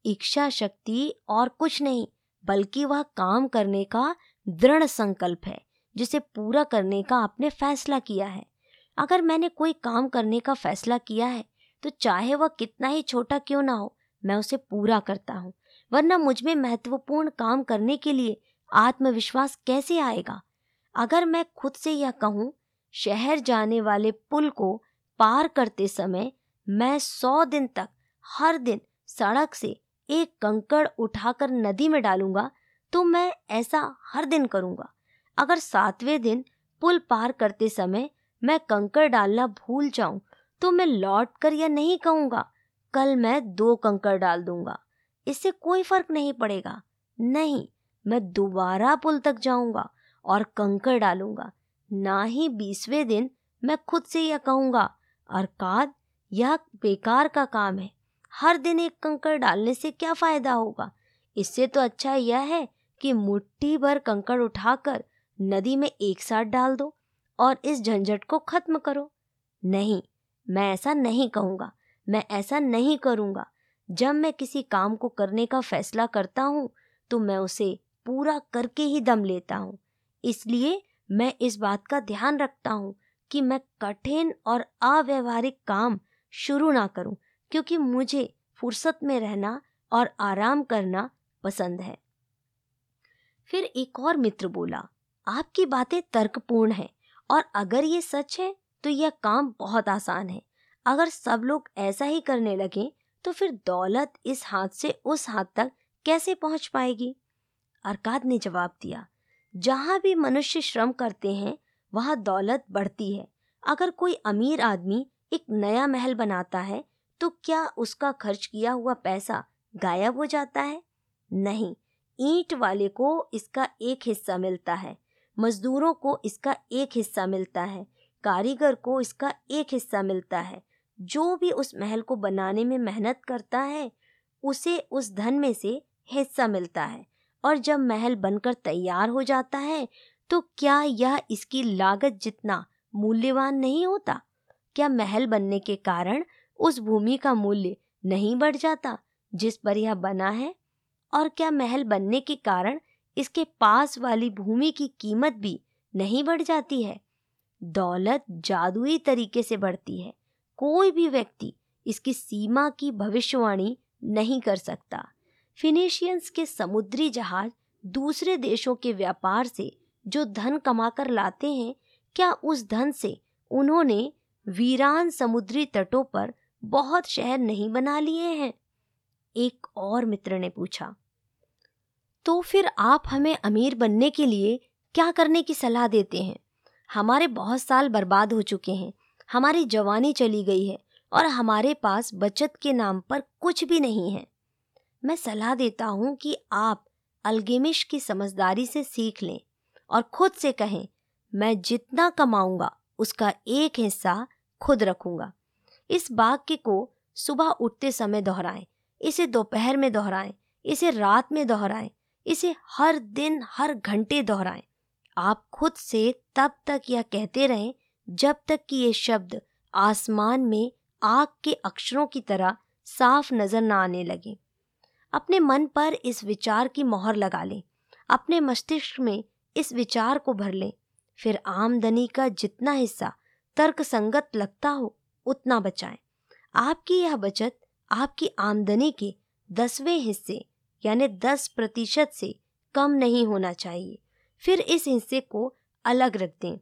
[SPEAKER 1] इच्छा शक्ति और कुछ नहीं, बल्कि वह काम करने का दृढ़ संकल्प है। जिसे पूरा करने का आपने फैसला किया है। अगर मैंने कोई काम करने का फैसला किया है तो चाहे वह कितना ही छोटा क्यों ना हो, मैं उसे पूरा करता हूँ। वरना मुझमें महत्वपूर्ण काम करने के लिए आत्मविश्वास कैसे आएगा? अगर मैं खुद से यह कहूँ, शहर जाने वाले पुल को पार करते समय मैं सौ दिन तक हर दिन सड़क से एक कंकड़ उठाकर नदी में डालूँगा तो मैं ऐसा हर दिन करूँगा। अगर सातवें दिन पुल पार करते समय मैं कंकड़ डालना भूल जाऊँ तो मैं लौट कर यह नहीं कहूँगा, कल मैं दो कंकड़ डाल दूँगा। इससे कोई फ़र्क नहीं पड़ेगा। नहीं, मैं दोबारा पुल तक जाऊँगा और कंकड़ डालूँगा। ना ही बीसवें दिन मैं खुद से यह कहूँगा अर्थात यह बेकार का काम है। हर दिन एक कंकड़ डालने से क्या फ़ायदा होगा? इससे तो अच्छा यह है कि मुट्ठी भर कंकड़ उठाकर नदी में एक साथ डाल दो और इस झंझट को खत्म करो। नहीं, मैं ऐसा नहीं कहूँगा। मैं ऐसा नहीं करूँगा। जब मैं किसी काम को करने का फैसला करता हूँ तो मैं उसे पूरा करके ही दम लेता हूँ। इसलिए मैं इस बात का ध्यान रखता हूँ कि मैं कठिन और अव्यवहारिक काम शुरू ना करूँ, क्योंकि मुझे फुर्सत में रहना और आराम करना पसंद है। फिर एक और मित्र बोला आपकी बातें तर्कपूर्ण हैं और अगर ये सच है तो यह काम बहुत आसान है। अगर सब लोग ऐसा ही करने लगे तो फिर दौलत इस हाथ से उस हाथ तक कैसे पहुँच पाएगी? अरकाद ने जवाब दिया, जहाँ भी मनुष्य श्रम करते हैं, वहाँ दौलत बढ़ती है। अगर कोई अमीर आदमी एक नया महल बनाता है तो क्या उसका खर्च किया हुआ पैसा गायब हो जाता है? नहीं, ईंट वाले को इसका एक हिस्सा मिलता है। मजदूरों को इसका एक हिस्सा मिलता है, कारीगर को इसका एक हिस्सा मिलता है। जो भी उस महल को बनाने में मेहनत करता है, उसे उस धन में से हिस्सा मिलता है। और जब महल बनकर तैयार हो जाता है तो क्या यह इसकी लागत जितना मूल्यवान नहीं होता? क्या महल बनने के कारण उस भूमि का मूल्य नहीं बढ़ जाता, जिस पर यह बना है? और क्या महल बनने के कारण इसके पास वाली भूमि की कीमत भी नहीं बढ़ जाती है। दौलत जादुई तरीके से बढ़ती है। कोई भी व्यक्ति इसकी सीमा की भविष्यवाणी नहीं कर सकता। फिनिशियंस के समुद्री जहाज़ दूसरे देशों के व्यापार से जो धन कमाकर लाते हैं, क्या उस धन से उन्होंने वीरान समुद्री तटों पर बहुत शहर नहीं बना लिए हैं? एक और मित्र ने पूछा। तो फिर आप हमें अमीर बनने के लिए क्या करने की सलाह देते हैं? हमारे बहुत साल बर्बाद हो चुके हैं, हमारी जवानी चली गई है और हमारे पास बचत के नाम पर कुछ भी नहीं है। मैं सलाह देता हूँ कि आप अलगेमिश की समझदारी से सीख लें और खुद से कहें, मैं जितना कमाऊँगा, उसका एक हिस्सा खुद रखूँगा। इस वाक्य को सुबह उठते समय दोहराएँ, इसे दोपहर में दोहराएँ, इसे रात में दोहराएँ इसे हर दिन, हर घंटे दोहराएँ। आप खुद से तब तक यह कहते रहें, जब तक कि ये शब्द आसमान में आग के अक्षरों की तरह साफ़ नज़र न आने लगे। अपने मन पर इस विचार की मोहर लगा लें। अपने मस्तिष्क में इस विचार को भर लें। फिर आमदनी का जितना हिस्सा तर्क संगत लगता हो, उतना बचाएँ। आपकी यह बचत, आपकी आमदनी के दसवें हिस्से यानी दस प्रतिशत से कम नहीं होना चाहिए। फिर इस हिस्से को अलग रख दें।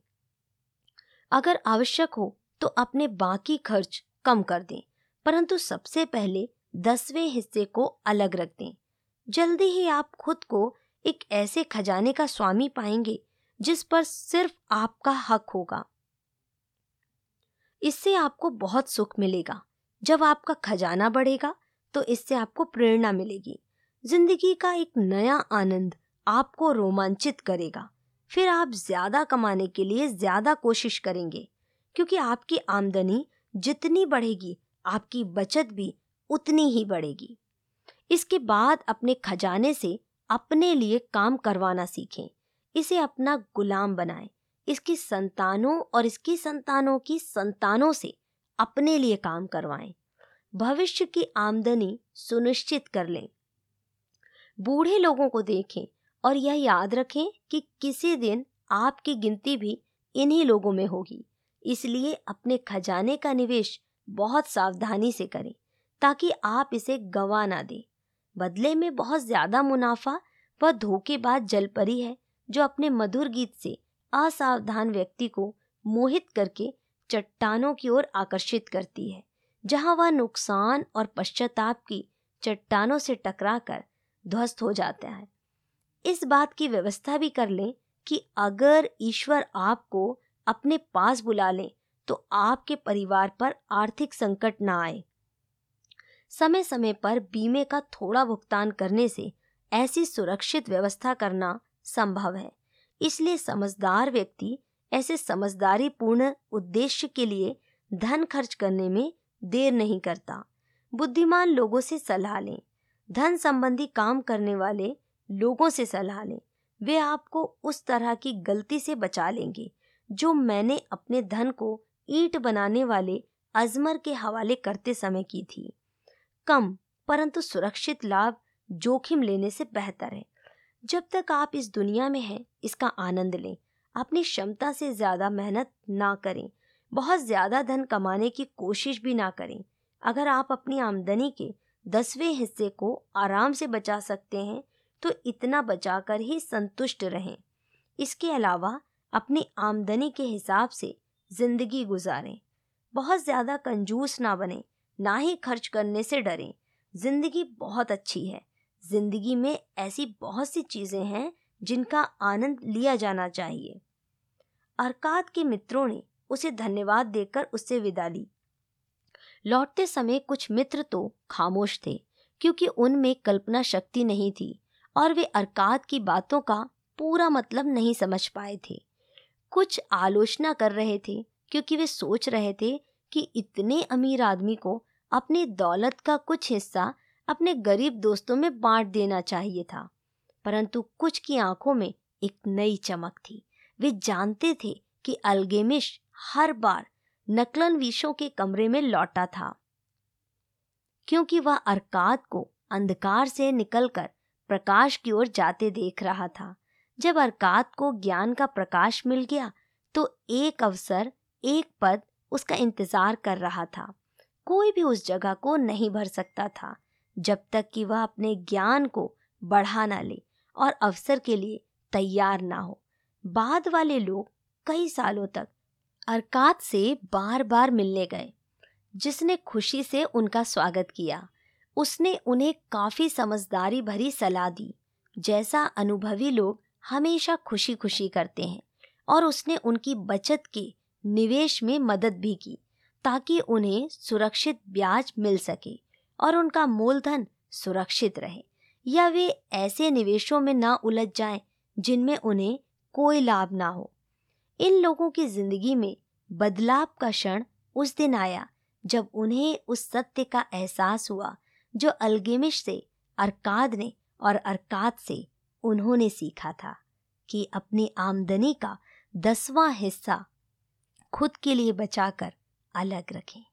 [SPEAKER 1] अगर आवश्यक हो तो अपने बाकी खर्च कम कर दें, परंतु सबसे पहले दसवें हिस्से को अलग रख दें। जल्दी ही आप खुद को एक ऐसे खजाने का स्वामी पाएँगे जिस पर सिर्फ़ आपका हक होगा। इससे आपको बहुत सुख मिलेगा। जब आपका खजाना बढ़ेगा तो इससे आपको प्रेरणा मिलेगी। ज़िंदगी का एक नया आनंद आपको रोमांचित करेगा। फिर आप ज़्यादा कमाने के लिए ज़्यादा कोशिश करेंगे, क्योंकि आपकी आमदनी जितनी बढ़ेगी, आपकी बचत भी उतनी ही बढ़ेगी। इसके बाद अपने खजाने से अपने लिए काम करवाना सीखें। इसे अपना गुलाम बनाएँ। इसकी संतानों और इसकी संतानों की संतानों से अपने लिए काम करवाएँ। भविष्य की आमदनी सुनिश्चित कर लें। बूढ़े लोगों को देखें और यह याद रखें कि किसी दिन आपकी गिनती भी इन्हीं लोगों में होगी। इसलिए अपने खजाने का निवेश बहुत सावधानी से करें, ताकि आप इसे गवा ना दें। बदले में बहुत ज़्यादा मुनाफा वह धोखेबाज जलपरी है, जो अपने मधुर गीत से असावधान व्यक्ति को मोहित करके चट्टानों की ओर आकर्षित करती है, जहाँ वह नुकसान और पश्चाताप की चट्टानों से टकराकर ध्वस्त हो जाता है। इस बात की व्यवस्था भी कर लें कि अगर ईश्वर आपको अपने पास बुला लें तो आपके परिवार पर आर्थिक संकट ना आए। समय समय पर बीमे का थोड़ा भुगतान करने से ऐसी सुरक्षित व्यवस्था करना संभव है। इसलिए समझदार व्यक्ति ऐसे समझदारी पूर्ण उद्देश्य के लिए धन खर्च करने में देर नहीं करता। बुद्धिमान लोगों से सलाह लें। धन संबंधी काम करने वाले लोगों से सलाह लें। वे आपको उस तरह की गलती से बचा लेंगे, जो मैंने अपने धन को ईंट बनाने वाले अजमर के हवाले करते समय की थी। कम, परंतु सुरक्षित लाभ जोखिम लेने से बेहतर है। जब तक आप इस दुनिया में हैं, इसका आनंद लें। अपनी क्षमता से ज़्यादा मेहनत ना करें। बहुत ज़्यादा धन कमाने की कोशिश भी ना करें। अगर आप अपनी आमदनी के दसवें हिस्से को आराम से बचा सकते हैं तो इतना बचाकर ही संतुष्ट रहें। इसके अलावा अपनी आमदनी के हिसाब से ज़िंदगी गुजारें। बहुत ज़्यादा कंजूस ना बने, ना ही खर्च करने से डरें। ज़िंदगी बहुत अच्छी है। ज़िंदगी में ऐसी बहुत सी चीज़ें हैं जिनका आनंद लिया जाना चाहिए। अरकात के मित्रों ने उसे धन्यवाद देकर उससे विदा ली। लौटते समय कुछ मित्र तो खामोश थे, क्योंकि उनमें कल्पना शक्ति नहीं थी और वे अरकात की बातों का पूरा मतलब नहीं समझ पाए थे। कुछ आलोचना कर रहे थे, क्योंकि वे सोच रहे थे कि इतने अमीर आदमी को अपनी दौलत का कुछ हिस्सा अपने गरीब दोस्तों में बांट देना चाहिए था, परंतु कुछ की आँखों में एक नई चमक थी। वे जानते थे कि अल्गेमिश हर बार नकलन विशों के कमरे में लौटा था। क्योंकि वह अरकाद को अंधकार से निकलकर प्रकाश की ओर जाते देख रहा था। जब अरकात को ज्ञान का प्रकाश मिल गया तो एक अवसर, एक पद उसका इंतज़ार कर रहा था। कोई भी उस जगह को नहीं भर सकता था, जब तक कि वह अपने ज्ञान को बढ़ा ना ले और अवसर के लिए तैयार ना हो। बाद वाले लोग कई सालों तक अरकात से बार बार मिलने गए, जिसने खुशी से उनका स्वागत किया। उसने उन्हें काफ़ी समझदारी भरी सलाह दी, जैसा अनुभवी लोग हमेशा खुशी खुशी करते हैं, और उसने उनकी बचत के निवेश में मदद भी की, ताकि उन्हें सुरक्षित ब्याज मिल सके और उनका मूलधन सुरक्षित रहे। या वे ऐसे निवेशों में ना उलझ जाएँ जिनमें उन्हें कोई लाभ ना हो। इन लोगों की ज़िंदगी में बदलाव का क्षण उस दिन आया, जब उन्हें उस सत्य का एहसास हुआ, जो अलगेमिश से, अरकाद ने और अरकाद से उन्होंने सीखा था, कि अपनी आमदनी का दसवां हिस्सा खुद के लिए बचाकर अलग रखें।